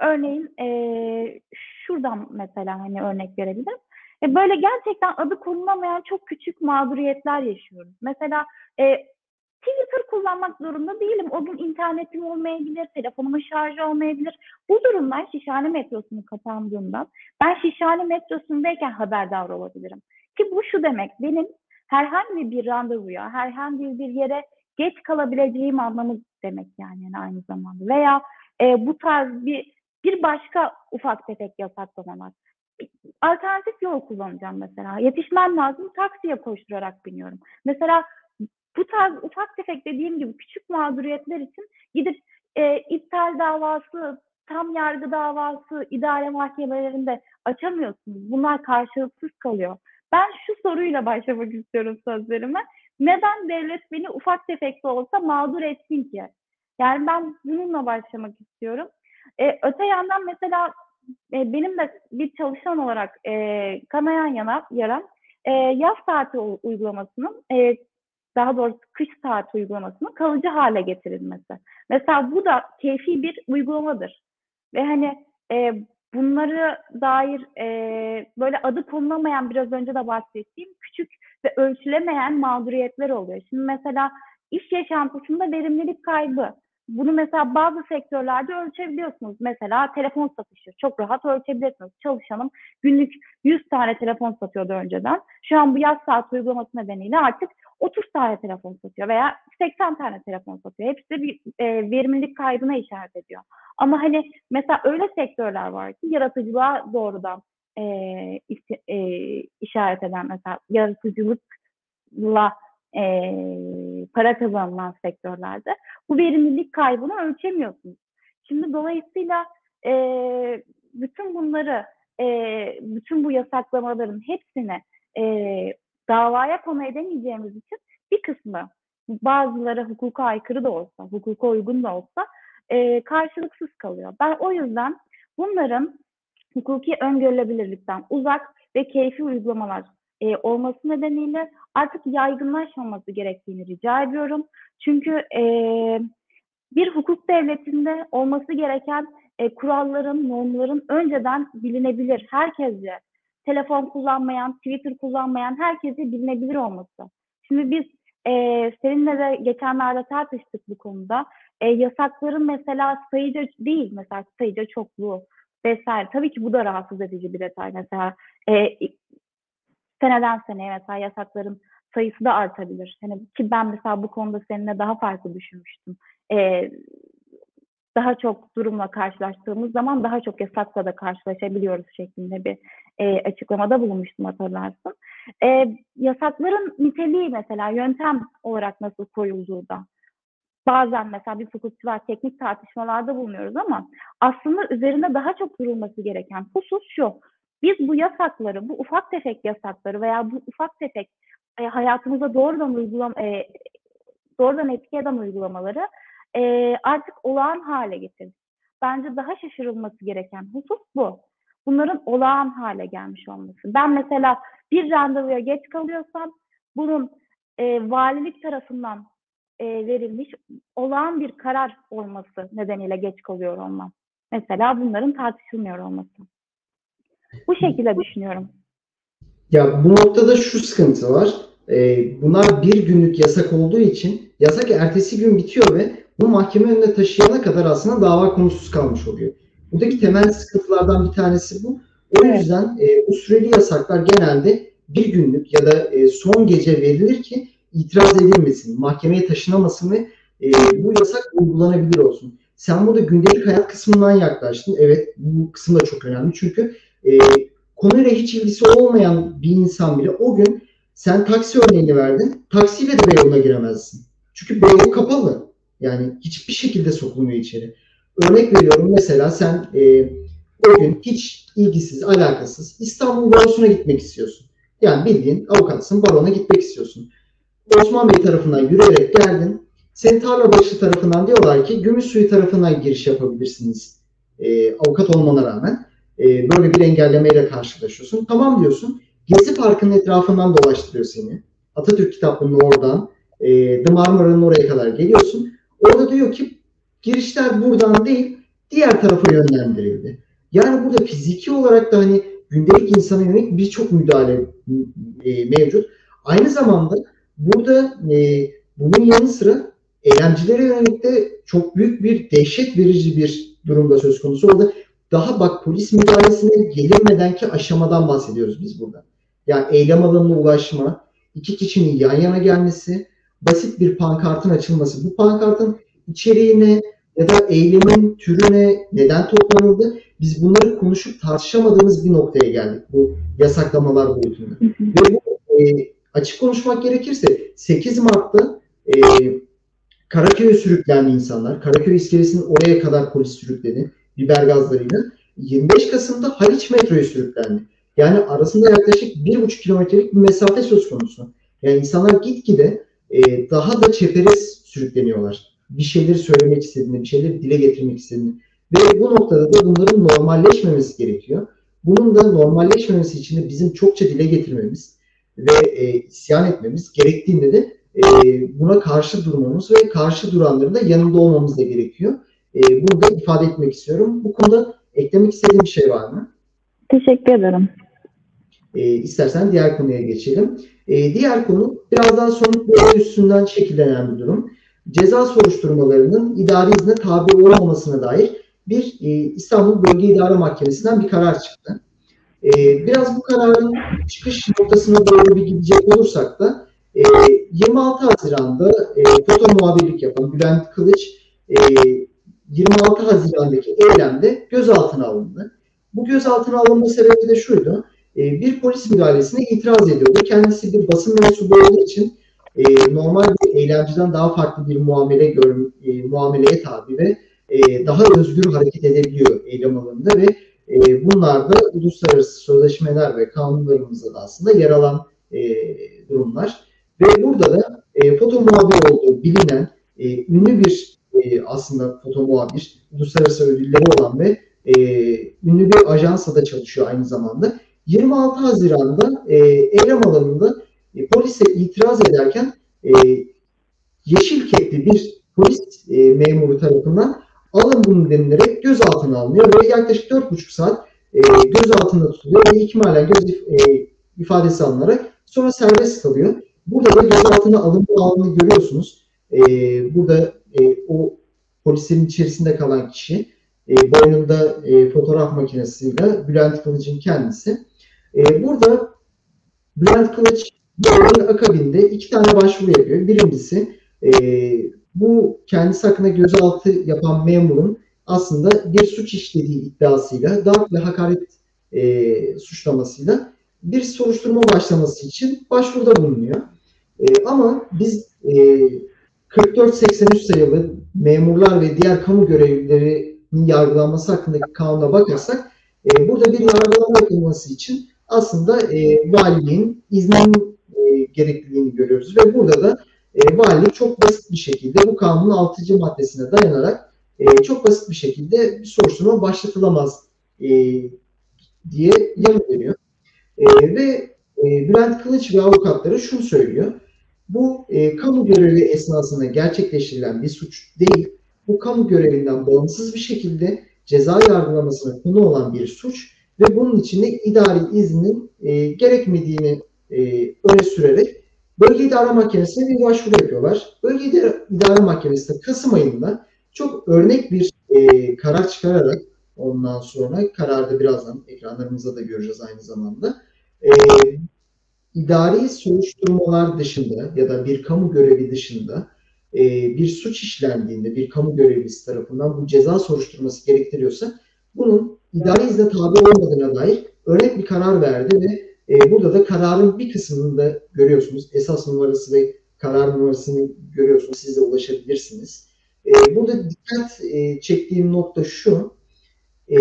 örneğin e, şuradan mesela hani örnek verebilirim. E, böyle gerçekten adı konulamayan çok küçük mağduriyetler yaşıyoruz. Mesela e, Twitter kullanmak zorunda değilim. O gün internetim olmayabilir, telefonumun şarjı olmayabilir. Bu durumlar Şişhane metrosunun kapandığından ben Şişhane metrosundayken haberdar olabilirim. Ki bu şu demek, benim herhangi bir randevuya, herhangi bir yere geç kalabileceğim anlamı demek yani, yani aynı zamanda. Veya e, bu tarz bir bir başka ufak tefek yasaklamalar. Alternatif yol kullanacağım mesela. Yetişmem lazım, taksiye koşturarak biniyorum. Mesela bu tarz ufak tefek dediğim gibi küçük mağduriyetler için gidip e, iptal davası, tam yargı davası, idare mahkemelerinde açamıyorsunuz. Bunlar karşılıksız kalıyor. Ben şu soruyla başlamak istiyorum sözlerime. Neden devlet beni ufak tefek de olsa mağdur etsin ki? Yani ben bununla başlamak istiyorum. Ee, öte yandan mesela e, benim de bir çalışan olarak e, kanayan yana, yaran e, yaz saati uygulamasının e, daha doğrusu kış saat uygulamasının kalıcı hale getirilmesi. Mesela bu da keyfi bir uygulamadır. Ve hani e, bunları dair e, böyle adı konulamayan biraz önce de bahsettiğim küçük ve ölçülemeyen mağduriyetler oluyor. Şimdi mesela iş yaşantısında verimlilik kaybı. Bunu mesela bazı sektörlerde ölçebiliyorsunuz. Mesela telefon satışı. Çok rahat ölçebilirsiniz. Çalışanım günlük 100 tane telefon satıyordu önceden. Şu an bu yaz saat uygulaması nedeniyle artık 30 tane telefon satıyor veya 80 tane telefon satıyor. Hepsi bir e, verimlilik kaybına işaret ediyor. Ama hani mesela öyle sektörler var ki yaratıcılığa doğrudan e, e, işaret eden mesela yaratıcılıkla e, para kazanılan sektörlerde bu verimlilik kaybını ölçemiyorsunuz. Şimdi dolayısıyla e, bütün bunları, e, bütün bu yasaklamaların hepsini e, davaya konu edemeyeceğimiz için bir kısmı bazıları hukuka aykırı da olsa, hukuka uygun da olsa e, karşılıksız kalıyor. Ben o yüzden bunların hukuki öngörülebilirlikten uzak ve keyfi uygulamalar e, olması nedeniyle artık yaygınlaşmaması gerektiğini rica ediyorum. Çünkü e, bir hukuk devletinde olması gereken e, kuralların, normların önceden bilinebilir. Herkesce telefon kullanmayan, Twitter kullanmayan herkese bilinebilir olması. Şimdi biz e, seninle de geçenlerde tartıştık bu konuda. E, yasakların mesela sayıca değil, mesela sayıca çokluğu vesaire. Tabii ki bu da rahatsız edici bir detay. Mesela e, seneden seneye mesela yasakların sayısı da artabilir. Hani ki ben mesela bu konuda seninle daha farklı düşünmüştüm. E, daha çok durumla karşılaştığımız zaman daha çok yasakla da karşılaşabiliyoruz şeklinde bir e, açıklamada bulunmuştum hatırlarsın. E, yasakların niteliği mesela yöntem olarak nasıl koyulduğu da bazen mesela bir hukukçular teknik tartışmalarda bulunuyoruz ama aslında üzerinde daha çok durulması gereken husus şu. Biz bu yasakları, bu ufak tefek yasakları veya bu ufak tefek e, hayatımıza doğrudan uygulam e, doğrudan etki eden uygulamaları e, artık olağan hale getirdik. Bence daha şaşırılması gereken husus bu. Bunların olağan hale gelmiş olması. Ben mesela bir randevuya geç kalıyorsam bunun e, valilik tarafından e, verilmiş olağan bir karar olması nedeniyle geç kalıyor olmam. Mesela bunların tartışılmıyor olması. Bu şekilde düşünüyorum. Ya bu noktada şu sıkıntı var. Ee, bunlar bir günlük yasak olduğu için yasak ertesi gün bitiyor ve bu mahkeme önüne taşıyana kadar aslında dava konusuz kalmış oluyor. Buradaki temel sıkıntılardan bir tanesi bu. O yüzden e, bu süreli yasaklar genelde bir günlük ya da e, son gece verilir ki itiraz edilmesin, mahkemeye taşınamasın ve e, bu yasak uygulanabilir olsun. Sen burada gündelik hayat kısmından yaklaştın. Evet bu kısım da çok önemli çünkü e, konuyla hiç ilgisi olmayan bir insan bile o gün sen taksi örneğini verdin. Taksiyle de Beyoğlu'na giremezsin. Çünkü Beyoğlu kapalı. Yani hiçbir şekilde sokulmuyor içeri. Örnek veriyorum mesela sen e, o gün hiç ilgisiz, alakasız İstanbul Barosu'na gitmek istiyorsun. Yani bildiğin avukatsın, barona gitmek istiyorsun. Osman Bey tarafından yürüyerek geldin. Senin Tarlabaşı tarafından diyorlar ki Gümüşsuyu tarafından giriş yapabilirsiniz. E, avukat olmana rağmen. E, böyle bir engellemeyle karşılaşıyorsun. Tamam diyorsun. Gezi Parkı'nın etrafından dolaştırıyor seni. Atatürk kitaplığının oradan e, The Marmara'nın oraya kadar geliyorsun. Orada diyor ki girişler buradan değil diğer tarafa yönlendirildi. Yani burada fiziki olarak da hani gündelik insana yönelik birçok müdahale e, mevcut. Aynı zamanda burada e, bunun yanı sıra eylemcilere yönelik de çok büyük bir dehşet verici bir durumda söz konusu. Orada daha bak polis müdahalesine gelinmedenki aşamadan bahsediyoruz biz burada. Yani eylem alanına ulaşma, iki kişinin yan yana gelmesi, basit bir pankartın açılması. Bu pankartın içeriğine ya da eylemin türüne neden toplanıldı? Biz bunları konuşup tartışamadığımız bir noktaya geldik bu yasaklamalar boyutunda. Ve bu e, açık konuşmak gerekirse 8 Mart'ta e, Karaköy'e sürüklendi insanlar. Karaköy iskelesinin oraya kadar polis sürükledi biber gazlarıyla. 25 Kasım'da Haliç metroya sürüklendi. Yani arasında yaklaşık 1,5 kilometrelik bir mesafe söz konusu. Yani insanlar gitgide e, daha da çeperez sürükleniyorlar. Bir şeyleri söylemek istediğinde, bir şeyleri dile getirmek istediğinde. Ve bu noktada da bunların normalleşmemesi gerekiyor. Bunun da normalleşmemesi için de bizim çokça dile getirmemiz ve e, isyan etmemiz gerektiğinde de e, buna karşı durmamız ve karşı duranların da yanında olmamız da gerekiyor. E, bunu da ifade etmek istiyorum. Bu konuda eklemek istediğim bir şey var mı? Teşekkür ederim. E, istersen diğer konuya geçelim. E, diğer konu biraz daha somut bir üstünden şekillenen bir durum. Ceza soruşturmalarının idari izne tabi olmamasına dair bir e, İstanbul Bölge İdare Mahkemesi'nden bir karar çıktı. E, biraz bu kararın çıkış noktasına doğru bir gidecek olursak da e, 26 Haziran'da e, foto muhabirlik yapan Bülent Kılıç e, 26 Haziran'daki eylemde gözaltına alındı. Bu gözaltına alınma sebebi de şuydu. E, bir polis müdahalesine itiraz ediyordu. Kendisi bir basın mensubu olduğu için e, normal bir eylemciden daha farklı bir muamele gör, e, muameleye tabi ve e, daha özgür hareket edebiliyor eylem alanında ve bunlar da uluslararası sözleşmeler ve kanunlarımızda da aslında yer alan durumlar. Ve burada da foto muhabir olduğu bilinen ünlü bir e, aslında foto muhabir, uluslararası ödülleri olan ve e, ünlü bir ajansla da çalışıyor aynı zamanda. 26 Haziran'da e, eylem alanında e, polise itiraz ederken e, yeşil kepli bir polis e, memuru tarafından alın bunu denilerek gözaltına alınıyor ve yaklaşık 4,5 saat e, gözaltında tutuluyor ve ihmalen göz e, ifadesi alınarak sonra serbest kalıyor. Burada da gözaltına alınma anını görüyorsunuz. E, burada e, o polislerin içerisinde kalan kişi e, boynunda e, fotoğraf makinesiyle Bülent Kılıç'ın kendisi. E, burada Bülent Kılıç akabinde iki tane başvuru yapıyor. Birincisi e, bu kendisi hakkında gözaltı yapan memurun aslında bir suç işlediği iddiasıyla, darp ve hakaret e, suçlamasıyla bir soruşturma başlaması için başvuruda bulunuyor. E, ama biz e, 4483 sayılı memurlar ve diğer kamu görevlilerinin yargılanması hakkındaki kanuna bakarsak e, burada bir yargılama yapılması için aslında e, valiliğin izninin e, gerekliliğini görüyoruz ve burada da e, valilik çok basit bir şekilde bu kanunun 6. maddesine dayanarak e, çok basit bir şekilde bir soruşturma başlatılamaz e, diye yanıt veriyor. E, ve e, Bülent Kılıç ve avukatları şunu söylüyor. Bu e, kamu görevi esnasında gerçekleştirilen bir suç değil. Bu kamu görevinden bağımsız bir şekilde ceza yargılamasına konu olan bir suç ve bunun içinde idari iznin e, gerekmediğini e, öne sürerek Bölge İdare Mahkemesi'ne bir başvuru yapıyorlar. Bölge İdare, Mahkemesi de Kasım ayında çok örnek bir e, karar çıkararak ondan sonra kararda birazdan ekranlarımızda da göreceğiz aynı zamanda. E, idari soruşturmalar dışında ya da bir kamu görevi dışında e, bir suç işlendiğinde bir kamu görevlisi tarafından bu ceza soruşturması gerektiriyorsa bunun idari izne tabi olmadığına dair örnek bir karar verdi ve e, burada da kararın bir kısmını da görüyorsunuz. Esas numarası ve karar numarasını görüyorsunuz. Siz de ulaşabilirsiniz. E, burada dikkat e, çektiğim nokta şu. E,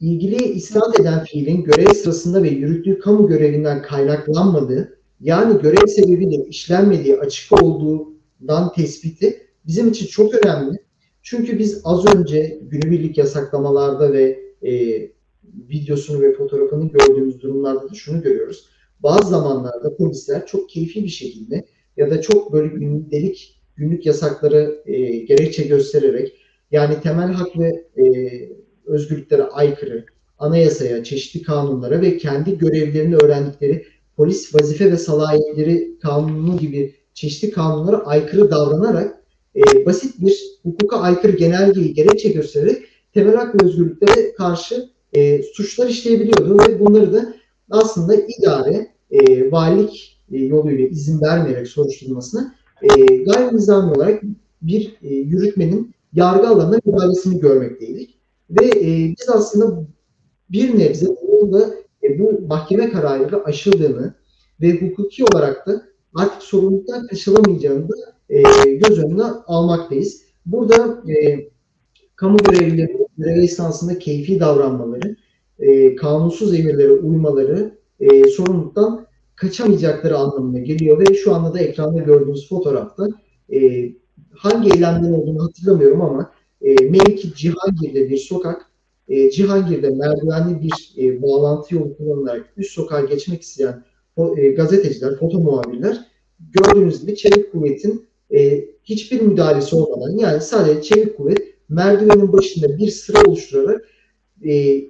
ilgili isnat eden fiilin görev sırasında ve yürüttüğü kamu görevinden kaynaklanmadığı yani görev sebebiyle işlenmediği açık olduğundan tespiti bizim için çok önemli. Çünkü biz az önce günübirlik yasaklamalarda ve e, videosunu ve fotoğrafını gördüğümüz durumlarda da şunu görüyoruz. Bazı zamanlarda polisler çok keyfi bir şekilde ya da çok böyle gündelik günlük yasakları e, gerekçe göstererek yani temel hak ve e, özgürlüklere aykırı anayasaya, çeşitli kanunlara ve kendi görevlerini öğrendikleri polis vazife ve salayetleri kanunu gibi çeşitli kanunlara aykırı davranarak e, basit bir hukuka aykırı genelgeyi gerekçe göstererek temel hak ve özgürlüklere karşı e, suçlar işleyebiliyordu ve bunları da aslında idare e, valilik e, yoluyla izin vermeyerek soruşturmasına e, gayri nizami olarak bir e, yürütmenin yargı alanına müdahalesini görmekteydik. Ve e, biz aslında bir nebze bunun da e, bu mahkeme kararıyla aşıldığını ve hukuki olarak da artık sorumluluktan kaçılamayacağını da e, göz önüne almaktayız. Burada e, kamu görevlileri görev esnasında keyfi davranmaları, e, kanunsuz emirlere uymaları e, sorumluluktan kaçamayacakları anlamına geliyor ve şu anda da ekranda gördüğünüz fotoğrafta e, hangi eylemden olduğunu hatırlamıyorum ama e, Meliki Cihangir'de bir sokak, e, Cihangir'de merdivenli bir e, bağlantı yolu kullanılarak üst sokağa geçmek isteyen e, gazeteciler, foto muhabirler gördüğünüz gibi çevik kuvvetin e, hiçbir müdahalesi olmadan yani sadece çevik kuvvet merdivenin başında bir sıra oluşturarak e,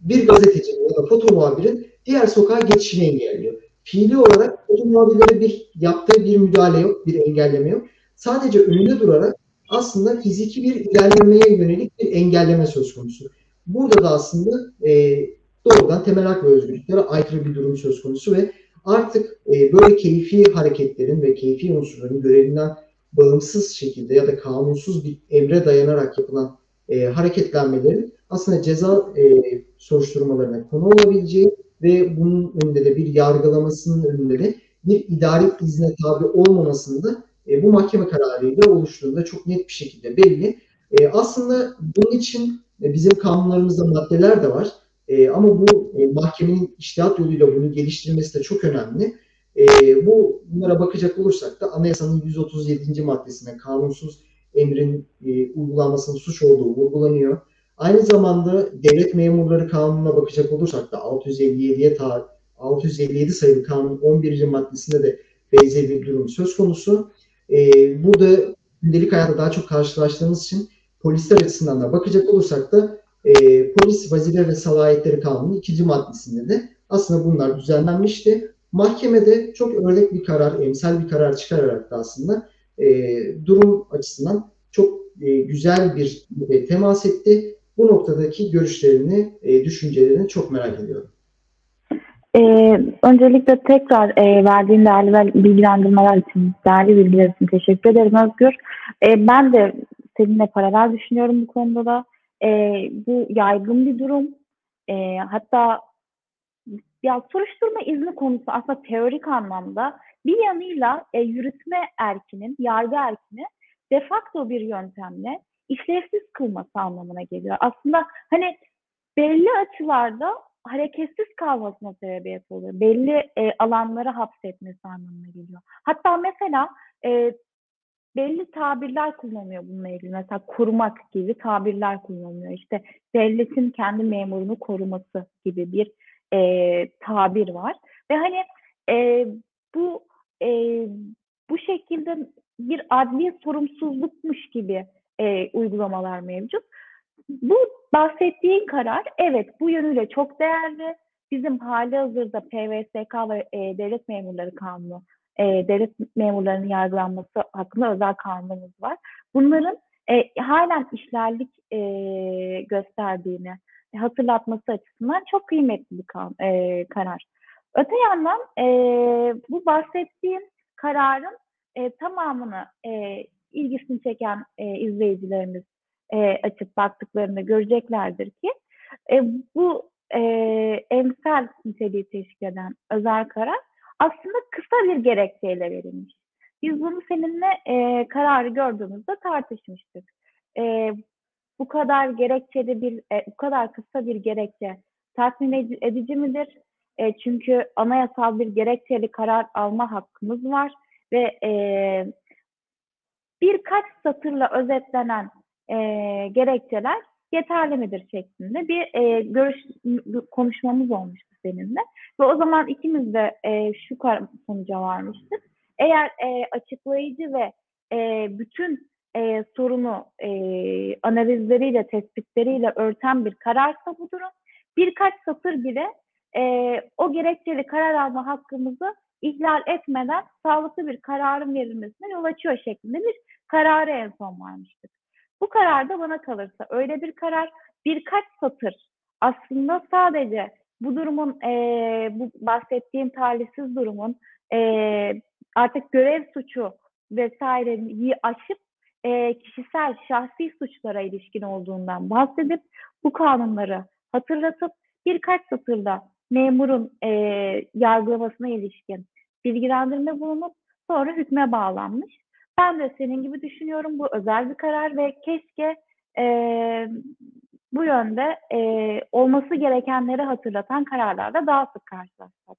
bir gazetecinin ya da foto muhabirin diğer sokağa geçişini engelliyor. Fiili olarak foto muhabirlere bir yaptığı bir müdahale yok, bir engelleme yok. Sadece önünde durarak aslında fiziki bir ilerlemeye yönelik bir engelleme söz konusu. Burada da aslında e, doğrudan temel hak ve özgürlüklere aykırı bir durum söz konusu ve artık e, böyle keyfi hareketlerin ve keyfi unsurların görevinden bağımsız şekilde ya da kanunsuz bir emre dayanarak yapılan e, hareketlenmelerin aslında ceza e, soruşturmalarına konu olabileceği ve bunun önünde de bir yargılamasının önünde de bir idari izne tabi olmamasını da e, bu mahkeme kararıyla oluştuğunda çok net bir şekilde belli. E, aslında bunun için e, bizim kanunlarımızda maddeler de var. E, ama bu e, mahkemenin iştihat yoluyla bunu geliştirmesi de çok önemli. E, bu bunlara bakacak olursak da anayasanın 137. maddesine kanunsuz emrin e, uygulanmasının suç olduğu vurgulanıyor. Aynı zamanda devlet memurları kanununa bakacak olursak da 657'ye ta 657 sayılı kanun 11. maddesinde de benzer bir durum söz konusu. Ee, burada gündelik hayatta daha çok karşılaştığımız için polisler açısından da bakacak olursak da e, polis vazife ve salahiyetleri kanunun ikinci maddesinde de aslında bunlar düzenlenmişti. Mahkemede çok örnek bir karar, emsal bir karar çıkararak da aslında e, durum açısından çok e, güzel bir e, temas etti. Bu noktadaki görüşlerini, e, düşüncelerini çok merak ediyorum. Ee, öncelikle tekrar e, verdiğin değerli bilgilendirmeler için, değerli bilgiler için teşekkür ederim Özgür. E, ben de seninle paralel düşünüyorum bu konuda da. E, bu yaygın bir durum. E, hatta ya soruşturma izni konusu aslında teorik anlamda bir yanıyla e, yürütme erkinin, yargı erkini de facto bir yöntemle işlevsiz kılması anlamına geliyor. Aslında hani belli açılarda hareketsiz kalmasına sebebiyet oluyor. Belli e, alanlara hapsetmesi anlamına geliyor. Hatta mesela e, belli tabirler kullanıyor bununla ilgili. Mesela korumak gibi tabirler kullanılıyor. İşte devletin kendi memurunu koruması gibi bir e, tabir var. Ve hani e, bu e, bu şekilde bir adli sorumsuzlukmuş gibi e, uygulamalar mevcut. Bu bahsettiğin karar evet bu yönüyle çok değerli. Bizim hali hazırda PVSK ve e, Devlet Memurları Kanunu, e, devlet memurlarının yargılanması hakkında özel kanunumuz var. Bunların e, halen işlerlik e, gösterdiğini hatırlatması açısından çok kıymetli bir kan, e, karar. Öte yandan e, bu bahsettiğim kararın e, tamamını e, ilgisini çeken e, izleyicilerimiz e, açıp baktıklarında göreceklerdir ki e, bu e, emsal niteliği teşkil eden özel karar aslında kısa bir gerekçeyle verilmiş. Biz bunu seninle e, kararı gördüğümüzde tartışmıştık. E, bu kadar gerekçeli bir, e, bu kadar kısa bir gerekçe tatmin ed- edici midir? E, çünkü anayasal bir gerekçeli karar alma hakkımız var ve e, birkaç satırla özetlenen e, gerekçeler yeterli midir şeklinde bir e, görüş konuşmamız olmuştu seninle ve o zaman ikimiz de e, şu sonuca varmıştık. Eğer e, açıklayıcı ve e, bütün e, sorunu e, analizleriyle, tespitleriyle örten bir kararsa bu durum, birkaç satır bile e, o gerekçeli karar alma hakkımızı ihlal etmeden sağlıklı bir kararın verilmesine yol açıyor şeklinde bir kararı en son varmıştık. Bu karar da bana kalırsa öyle bir karar birkaç satır aslında sadece bu durumun e, bu bahsettiğim talihsiz durumun e, artık görev suçu vesaireyi aşıp e, kişisel şahsi suçlara ilişkin olduğundan bahsedip bu kanunları hatırlatıp birkaç satırda memurun e, yargılamasına ilişkin bilgilendirme bulunup sonra hükme bağlanmış. Ben de senin gibi düşünüyorum. Bu özel bir karar ve keşke e, bu yönde e, olması gerekenleri hatırlatan kararlarda daha sık karşılaşsak.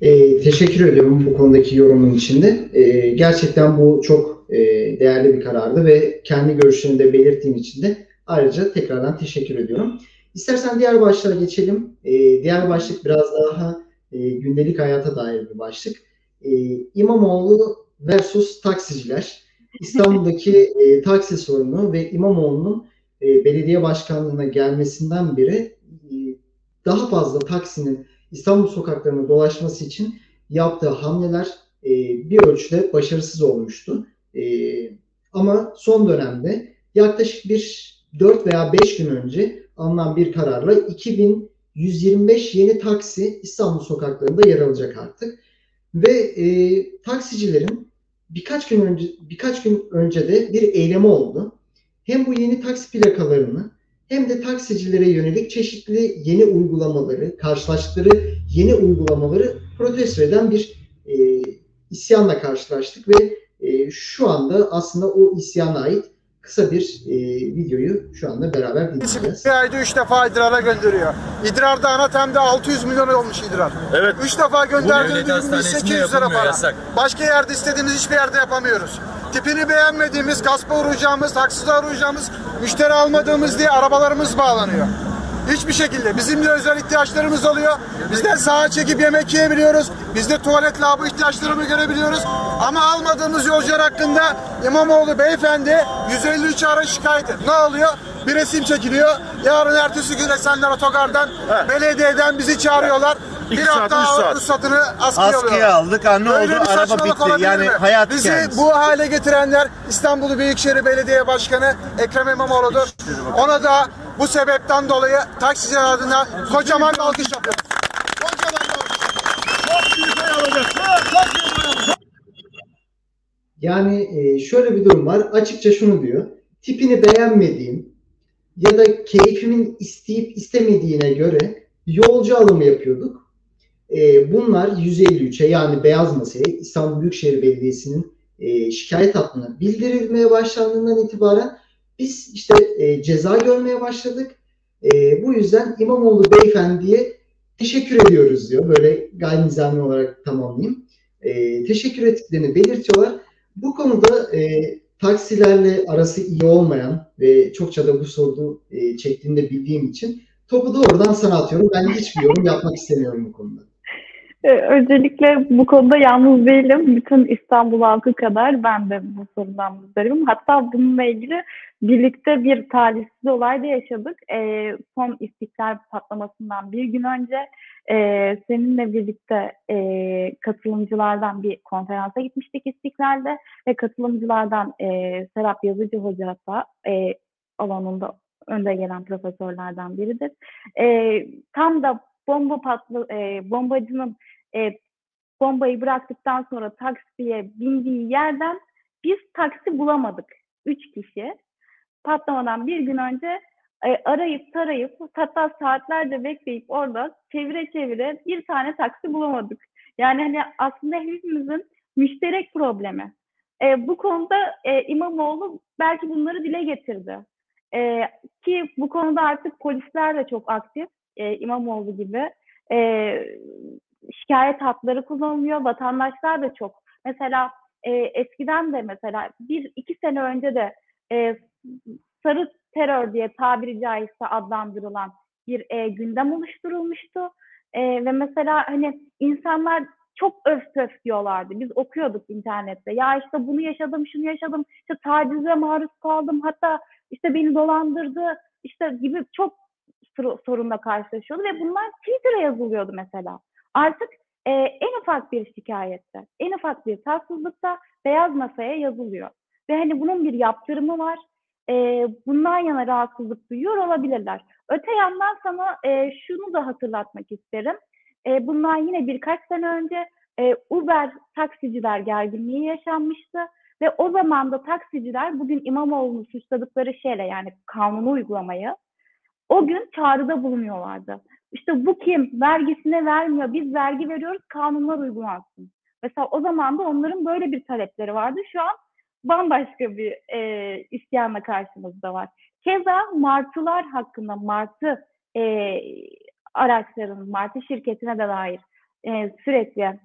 E, teşekkür ediyorum bu konudaki yorumun içinde. E, gerçekten bu çok e, değerli bir karardı ve kendi görüşlerini de belirttiğin için de ayrıca tekrardan teşekkür ediyorum. İstersen diğer başlığa geçelim. E, diğer başlık biraz daha e, gündelik hayata dair bir başlık. E, İmamoğlu versus taksiciler. İstanbul'daki e, taksi sorunu ve İmamoğlu'nun e, belediye başkanlığına gelmesinden beri e, daha fazla taksinin İstanbul sokaklarında dolaşması için yaptığı hamleler e, bir ölçüde başarısız olmuştu. E, ama son dönemde yaklaşık bir 4 veya 5 gün önce alınan bir kararla 2125 yeni taksi İstanbul sokaklarında yer alacak artık. Ve e, taksicilerin birkaç gün önce birkaç gün önce de bir eylemi oldu. Hem bu yeni taksi plakalarını hem de taksicilere yönelik çeşitli yeni uygulamaları, karşılaştıkları yeni uygulamaları protesto eden bir e, isyanla karşılaştık ve e, şu anda aslında o isyana ait kısa bir e, videoyu şu anda beraber dinleyeceğiz. Bir ayda 3 defa idrara gönderiyor. İdrarda ana temde 600 milyon olmuş idrar. Evet. 3 defa gönderdiğimiz devlet bir gün hastanesinde 800 lira para. yasak. Başka yerde istediğimiz hiçbir yerde yapamıyoruz. tipini beğenmediğimiz, gaspa uğrayacağımız, haksızlığa uğrayacağımız, müşteri almadığımız diye arabalarımız bağlanıyor. Hiçbir şekilde. Bizim de özel ihtiyaçlarımız oluyor. Biz de sağa çekip yemek yiyebiliyoruz. Biz de tuvalet lavabo ihtiyaçlarını görebiliyoruz. Ama almadığımız yolcular hakkında İmamoğlu beyefendi 153 ara şikayet et. Ne oluyor? Bir resim çekiliyor. Yarın ertesi gün Esenler Otogar'dan, belediyeden bizi çağırıyorlar. Bir İki saat, hafta saat. ruhsatını askıya, Askıya aldık. Ha, ne Böyle oldu? bir Araba bitti. Yani mi? hayat Bizi kendisi. bu hale getirenler İstanbul Büyükşehir Belediye Başkanı Ekrem İmamoğlu'dur. Ona da bu sebepten dolayı taksiciler adına kocaman bir alkış yapıyoruz. Kocaman alkış. Yani e, şöyle bir durum var. Açıkça şunu diyor. Tipini beğenmediğim ya da keyfimin isteyip istemediğine göre yolcu alımı yapıyorduk. E, bunlar 153'e yani Beyaz Masa'ya İstanbul Büyükşehir Belediyesi'nin e, şikayet hattına bildirilmeye başlandığından itibaren biz işte e, ceza görmeye başladık. E, bu yüzden İmamoğlu beyefendiye teşekkür ediyoruz diyor. Böyle gayri nizami olarak tamamlayayım. E, teşekkür ettiklerini belirtiyorlar. Bu konuda e, taksilerle arası iyi olmayan ve çokça da bu soru e, çektiğini de bildiğim için topu doğrudan sana atıyorum. Ben hiçbir yorum yapmak istemiyorum bu konuda. Ee, Öncelikle bu konuda yalnız değilim. Bütün İstanbul halkı kadar ben de bu sorundan muzdaribim. Hatta bununla ilgili birlikte bir talihsiz olay da yaşadık. Ee, son istiklal patlamasından bir gün önce e, seninle birlikte e, katılımcılardan bir konferansa gitmiştik İstiklal'de ve katılımcılardan e, Serap Yazıcı Hoca hatta e, alanında önde gelen profesörlerden biridir. E, tam da bomba patlı e, bombacının e, bombayı bıraktıktan sonra taksiye bindiği yerden biz taksi bulamadık. Üç kişi. Patlamadan bir gün önce e, arayıp tarayıp hatta saatlerce bekleyip orada çevire çevire bir tane taksi bulamadık. Yani hani aslında hepimizin müşterek problemi. E, bu konuda e, İmamoğlu belki bunları dile getirdi. E, ki bu konuda artık polisler de çok aktif. E, İmamoğlu gibi. E, şikayet hatları kullanılıyor. Vatandaşlar da çok. Mesela e, eskiden de mesela bir iki sene önce de e, sarı terör diye tabiri caizse adlandırılan bir e, gündem oluşturulmuştu. E, ve mesela hani insanlar çok öf pöf diyorlardı. Biz okuyorduk internette. Ya işte bunu yaşadım, şunu yaşadım. İşte tacize maruz kaldım. Hatta işte beni dolandırdı. işte gibi çok sorunla karşılaşıyordu ve bunlar Twitter'a yazılıyordu mesela. Artık e, en ufak bir şikayette, en ufak bir tatsızlıkta beyaz masaya yazılıyor. Ve hani bunun bir yaptırımı var. E, bundan yana rahatsızlık duyuyor olabilirler. Öte yandan sana e, şunu da hatırlatmak isterim. E, bundan yine birkaç sene önce e, Uber taksiciler gerginliği yaşanmıştı. Ve o zaman da taksiciler bugün İmamoğlu'nu suçladıkları şeyle yani kanunu uygulamayı o gün çağrıda bulunuyorlardı. İşte bu kim? Vergisine vermiyor. Biz vergi veriyoruz, kanunlar uygulansın. Mesela o zaman da onların böyle bir talepleri vardı. Şu an bambaşka bir e, isyanla karşımızda var. Keza martılar hakkında martı e, araçların, martı şirketine de dair e, sürekli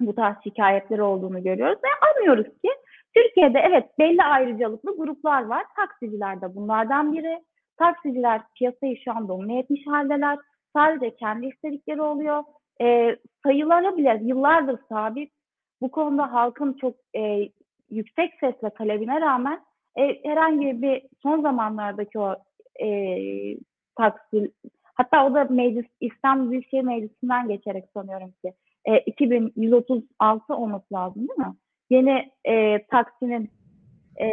bu tarz şikayetler olduğunu görüyoruz ve anlıyoruz ki Türkiye'de evet belli ayrıcalıklı gruplar var. Taksiciler de bunlardan biri. Taksiciler piyasayı şu an domine etmiş haldeler. Sadece kendi istedikleri oluyor. E, sayıları bile yıllardır sabit. Bu konuda halkın çok e, yüksek sesle talebine rağmen e, herhangi bir son zamanlardaki o e, taksi hatta o da meclis İstanbul Büyükşehir Meclisi'nden geçerek sanıyorum ki e, 2136 olması lazım değil mi? Yeni e, taksinin e,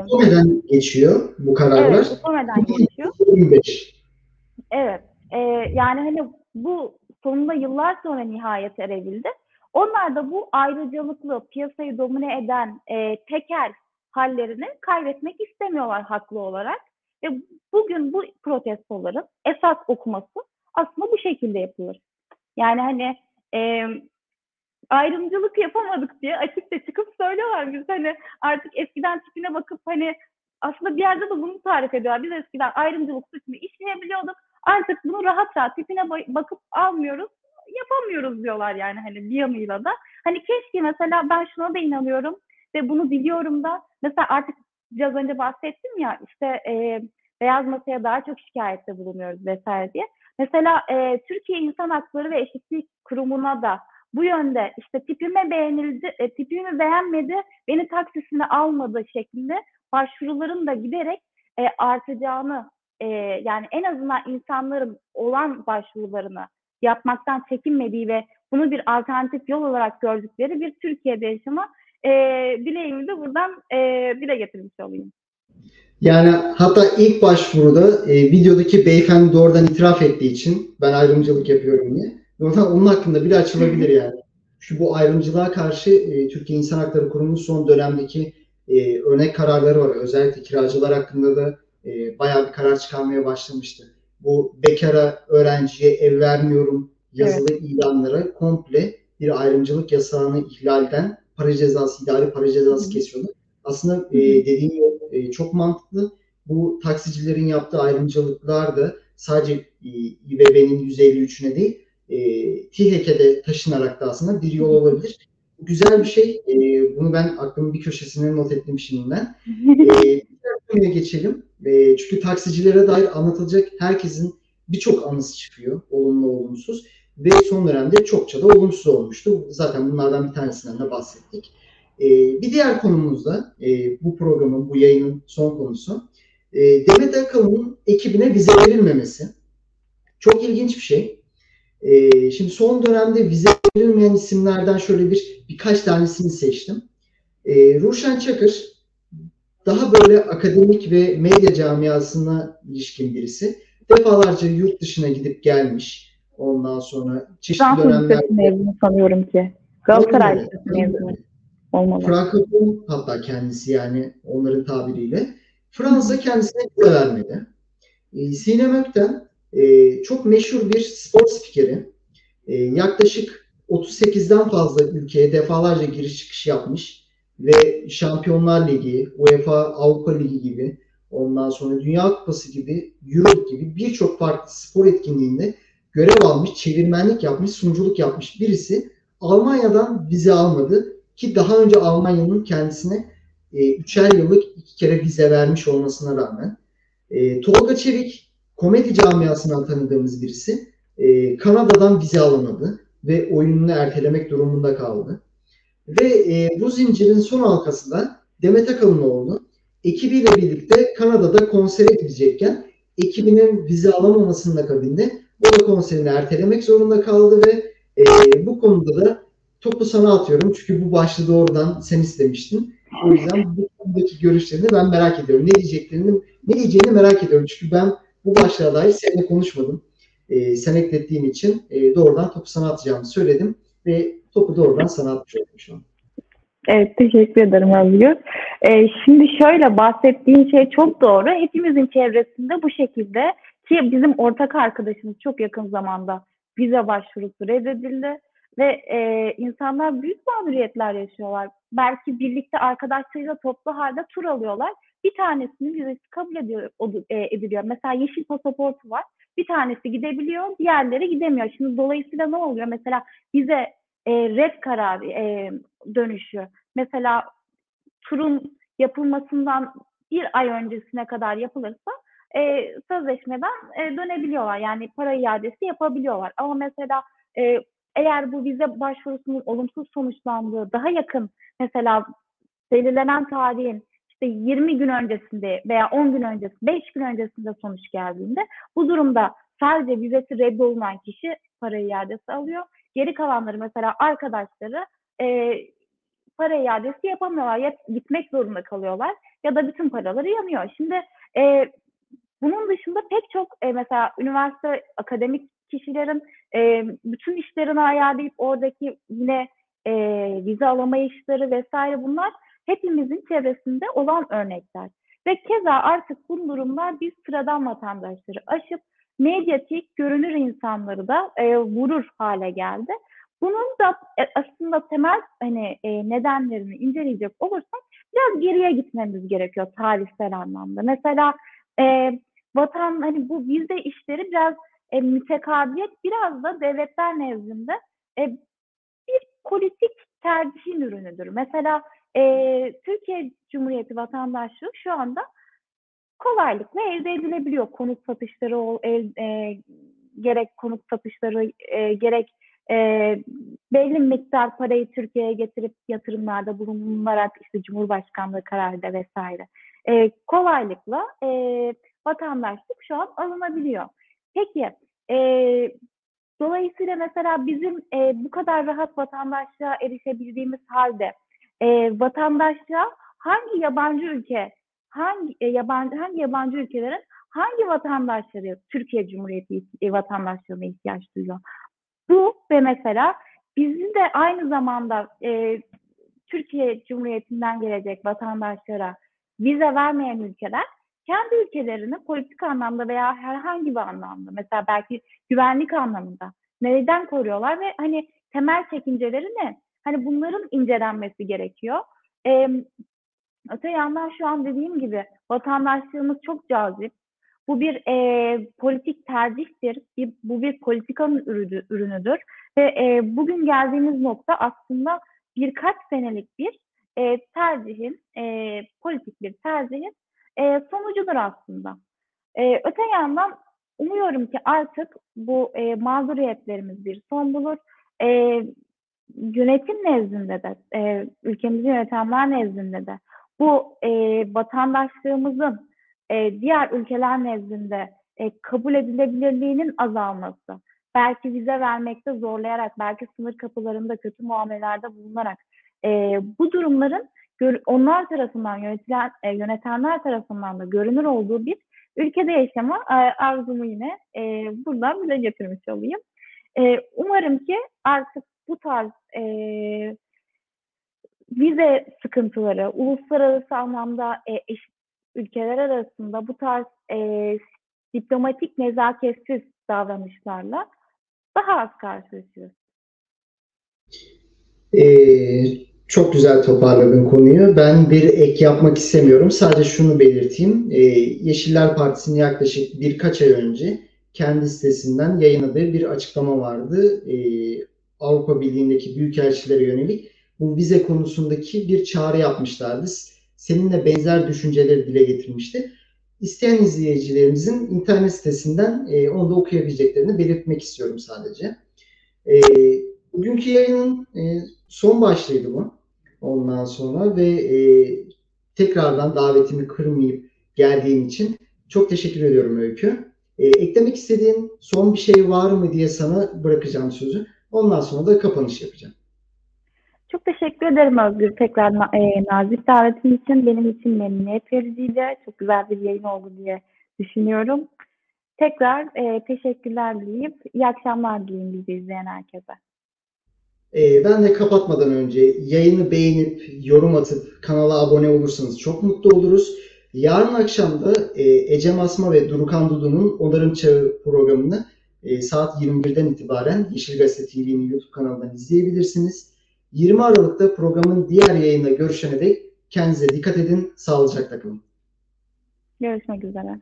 Hukumeden geçiyor bu kararlar. Evet, hukumeden geçiyor. 25. Evet. E, yani hani bu sonunda yıllar sonra nihayet erebildi. Onlar da bu ayrıcalıklı, piyasayı domine eden e, tekel hallerini kaybetmek istemiyorlar haklı olarak. Ve bugün bu protestoların esas okuması aslında bu şekilde yapılır. Yani hani e, ayrımcılık yapamadık diye açıkça çıkıp söylüyorlar. Biz hani artık eskiden tipine bakıp hani aslında bir yerde de bunu tarif ediyorlar. Biz eskiden ayrımcılık suçunu işleyebiliyorduk. Artık bunu rahat rahat tipine bakıp almıyoruz, yapamıyoruz diyorlar yani hani bir yanıyla da. Hani keşke mesela ben şuna da inanıyorum. ve bunu biliyorum da mesela artık biraz önce bahsettim ya işte e, beyaz masaya daha çok şikayette bulunuyoruz vesaire diye. Mesela e, Türkiye İnsan Hakları ve Eşitlik Kurumu'na da bu yönde işte tipime beğenildi, e, tipimi beğenmedi, beni taksisine almadı şeklinde başvuruların da giderek e, artacağını e, yani en azından insanların olan başvurularını yapmaktan çekinmediği ve bunu bir alternatif yol olarak gördükleri bir Türkiye'de yaşama e, dileğimi de buradan e, dile getirmiş olayım. Yani hatta ilk başvuruda e, videodaki beyefendi doğrudan itiraf ettiği için ben ayrımcılık yapıyorum diye. Zaten onun hakkında bile açılabilir yani. Şu bu ayrımcılığa karşı e, Türkiye İnsan Hakları Kurumu'nun son dönemdeki e, örnek kararları var. Özellikle kiracılar hakkında da e, bayağı bir karar çıkarmaya başlamıştı. Bu bekara öğrenciye ev vermiyorum yazılı ilanlara komple bir ayrımcılık yasağını ihlalden para cezası, idari para cezası Hı. kesiyordu. Aslında e, dediğin yol e, çok mantıklı. Bu taksicilerin yaptığı ayrımcılıklar da sadece e, İBB'nin 153'üne değil, e, TİHEK'e de taşınarak da aslında bir yol olabilir. Güzel bir şey. E, bunu ben aklımın bir köşesine not ettim şimdiden. E, konuya geçelim. E, çünkü taksicilere dair anlatılacak herkesin birçok anısı çıkıyor. Olumlu, olumsuz. Ve son dönemde çokça da olumsuz olmuştu. Zaten bunlardan bir tanesinden de bahsettik. E, bir diğer konumuz da e, bu programın, bu yayının son konusu. E, Demet Akalın'ın ekibine vize verilmemesi. Çok ilginç bir şey. E, şimdi son dönemde vize verilmeyen isimlerden şöyle bir birkaç tanesini seçtim. E, Ruşen Çakır daha böyle akademik ve medya camiasına ilişkin birisi. Defalarca yurt dışına gidip gelmiş. Ondan sonra çeşitli Fransız dönemler Lisesi mezunu sanıyorum ki. Galatasaray. Lisesi mezunu olmalı. Frankofon hatta kendisi yani onların tabiriyle. Fransa kendisine vize vermedi. E, Sinem Ökten e, çok meşhur bir spor spikeri. E, yaklaşık 38'den fazla ülkeye defalarca giriş çıkış yapmış ve Şampiyonlar Ligi, UEFA Avrupa Ligi gibi ondan sonra Dünya Kupası gibi, Euro gibi birçok farklı spor etkinliğinde görev almış, çevirmenlik yapmış, sunuculuk yapmış birisi Almanya'dan vize almadı ki daha önce Almanya'nın kendisine e, üçer yıllık iki kere vize vermiş olmasına rağmen. E, Tolga Çevik komedi camiasından tanıdığımız birisi. E, Kanada'dan vize alamadı ve oyununu ertelemek durumunda kaldı. Ve e, bu zincirin son halkası da Demet Akalinoğlu ekibiyle birlikte Kanada'da konsere gidecekken ekibinin vize alamamasının akabinde o da konserini ertelemek zorunda kaldı ve e, bu konuda da topu sana atıyorum. Çünkü bu başlığı doğrudan sen istemiştin. O yüzden bu konudaki görüşlerini ben merak ediyorum. Ne diyeceklerini, ne diyeceğini merak ediyorum. Çünkü ben bu başlığa dair seninle konuşmadım. Ee, sen eklettiğin için e, doğrudan topu sana atacağımı söyledim ve topu doğrudan sana atmış oldum şu an. Evet, teşekkür ederim Özgür. Ee, şimdi şöyle bahsettiğin şey çok doğru. Hepimizin çevresinde bu şekilde ki bizim ortak arkadaşımız çok yakın zamanda vize başvurusu reddedildi ve e, insanlar büyük mağduriyetler yaşıyorlar. Belki birlikte arkadaşlarıyla toplu halde tur alıyorlar. Bir tanesinin vizesi kabul ediyor, e, ediliyor. Mesela yeşil pasaportu var. Bir tanesi gidebiliyor, diğerleri gidemiyor. Şimdi dolayısıyla ne oluyor? Mesela vize e, red kararı e, dönüşü. Mesela turun yapılmasından bir ay öncesine kadar yapılırsa e, sözleşmeden e, dönebiliyorlar. Yani para iadesi yapabiliyorlar. Ama mesela e, eğer bu vize başvurusunun olumsuz sonuçlandığı daha yakın mesela belirlenen tarihin işte 20 gün öncesinde veya 10 gün öncesinde, 5 gün öncesinde sonuç geldiğinde bu durumda sadece vizesi reddolunan kişi para iadesi alıyor. Geri kalanları mesela arkadaşları e, para iadesi yapamıyorlar. Ya gitmek zorunda kalıyorlar ya da bütün paraları yanıyor. Şimdi e, bunun dışında pek çok e, mesela üniversite akademik kişilerin e, bütün işlerini ayarlayıp oradaki yine e, vize alamayışları vesaire bunlar hepimizin çevresinde olan örnekler. Ve keza artık bu durumlar biz sıradan vatandaşları aşıp medyatik, görünür insanları da e, vurur hale geldi. Bunun da e, aslında temel hani e, nedenlerini inceleyecek olursak biraz geriye gitmemiz gerekiyor tarihsel anlamda. Mesela e, vatan hani bu vize işleri biraz e, mütekabiliyet biraz da devletler nezdinde e, bir politik tercihin ürünüdür. Mesela e, Türkiye Cumhuriyeti vatandaşlığı şu anda kolaylıkla elde edilebiliyor. Konut satışları el, e, gerek konut satışları e, gerek e, belli miktar parayı Türkiye'ye getirip yatırımlarda bulunarak işte Cumhurbaşkanlığı kararıyla vesaire e, kolaylıkla e, vatandaşlık şu an alınabiliyor. Peki e, dolayısıyla mesela bizim e, bu kadar rahat vatandaşlığa erişebildiğimiz halde e, vatandaşlığa hangi yabancı ülke hangi e, yabancı hangi yabancı ülkelerin hangi vatandaşları Türkiye Cumhuriyeti e, vatandaşlığına ihtiyaç duyuyor? Bu ve mesela bizi de aynı zamanda e, Türkiye Cumhuriyeti'nden gelecek vatandaşlara vize vermeyen ülkeler kendi ülkelerini politik anlamda veya herhangi bir anlamda mesela belki güvenlik anlamında neden koruyorlar ve hani temel çekinceleri ne? Hani bunların incelenmesi gerekiyor. Ee, öte yandan şu an dediğim gibi vatandaşlığımız çok cazip. Bu bir e, politik tercihtir. Bir, bu bir politikanın ürünü, ürünüdür. Ve e, bugün geldiğimiz nokta aslında birkaç senelik bir e, tercihin, e, politik bir tercihin e, sonucudur aslında. E, öte yandan umuyorum ki artık bu e, mağduriyetlerimiz bir son bulur. E, yönetim nezdinde de, e, ülkemizi yönetenler nezdinde de bu e, vatandaşlığımızın e, diğer ülkeler nezdinde e, kabul edilebilirliğinin azalması, belki vize vermekte zorlayarak, belki sınır kapılarında kötü muamelelerde bulunarak e, bu durumların onlar tarafından yönetilen e, yönetenler tarafından da görünür olduğu bir ülkede yaşama e, arzumu yine e, buradan dile getirmiş olayım. E, umarım ki artık bu tarz e, vize sıkıntıları, uluslararası anlamda e, eşit ülkeler arasında bu tarz e, diplomatik nezaketsiz davranışlarla daha az karşılaşıyoruz. Ee, çok güzel toparladın konuyu. Ben bir ek yapmak istemiyorum. Sadece şunu belirteyim. Ee, Yeşiller Partisi'nin yaklaşık birkaç ay önce kendi sitesinden yayınladığı bir açıklama vardı. Ee, Avrupa Birliği'ndeki büyükelçilere yönelik bu vize konusundaki bir çağrı yapmışlardı. Seninle benzer düşünceleri dile getirmişti. İsteyen izleyicilerimizin internet sitesinden e, onu da okuyabileceklerini belirtmek istiyorum sadece. E, bugünkü yayının e, son başlığıydı bu. Ondan sonra ve e, tekrardan davetimi kırmayıp geldiğin için çok teşekkür ediyorum Öykü. E, eklemek istediğin son bir şey var mı diye sana bırakacağım sözü. Ondan sonra da kapanış yapacağım. Çok teşekkür ederim Özgür tekrar e, nazik davetin için. Benim için memnuniyet vericiydi. Çok güzel bir yayın oldu diye düşünüyorum. Tekrar e, teşekkürler dileyip iyi akşamlar dileyim bizi izleyen herkese. E, ben de kapatmadan önce yayını beğenip yorum atıp kanala abone olursanız çok mutlu oluruz. Yarın akşam da e, Ecem Asma ve Durukan Dudu'nun Onarım Çağı programını e, saat 21'den itibaren Yeşil Gazete TV'nin YouTube kanalından izleyebilirsiniz. 20 Aralık'ta programın diğer yayında görüşene dek kendinize dikkat edin, sağlıcakla kalın. Görüşmek üzere.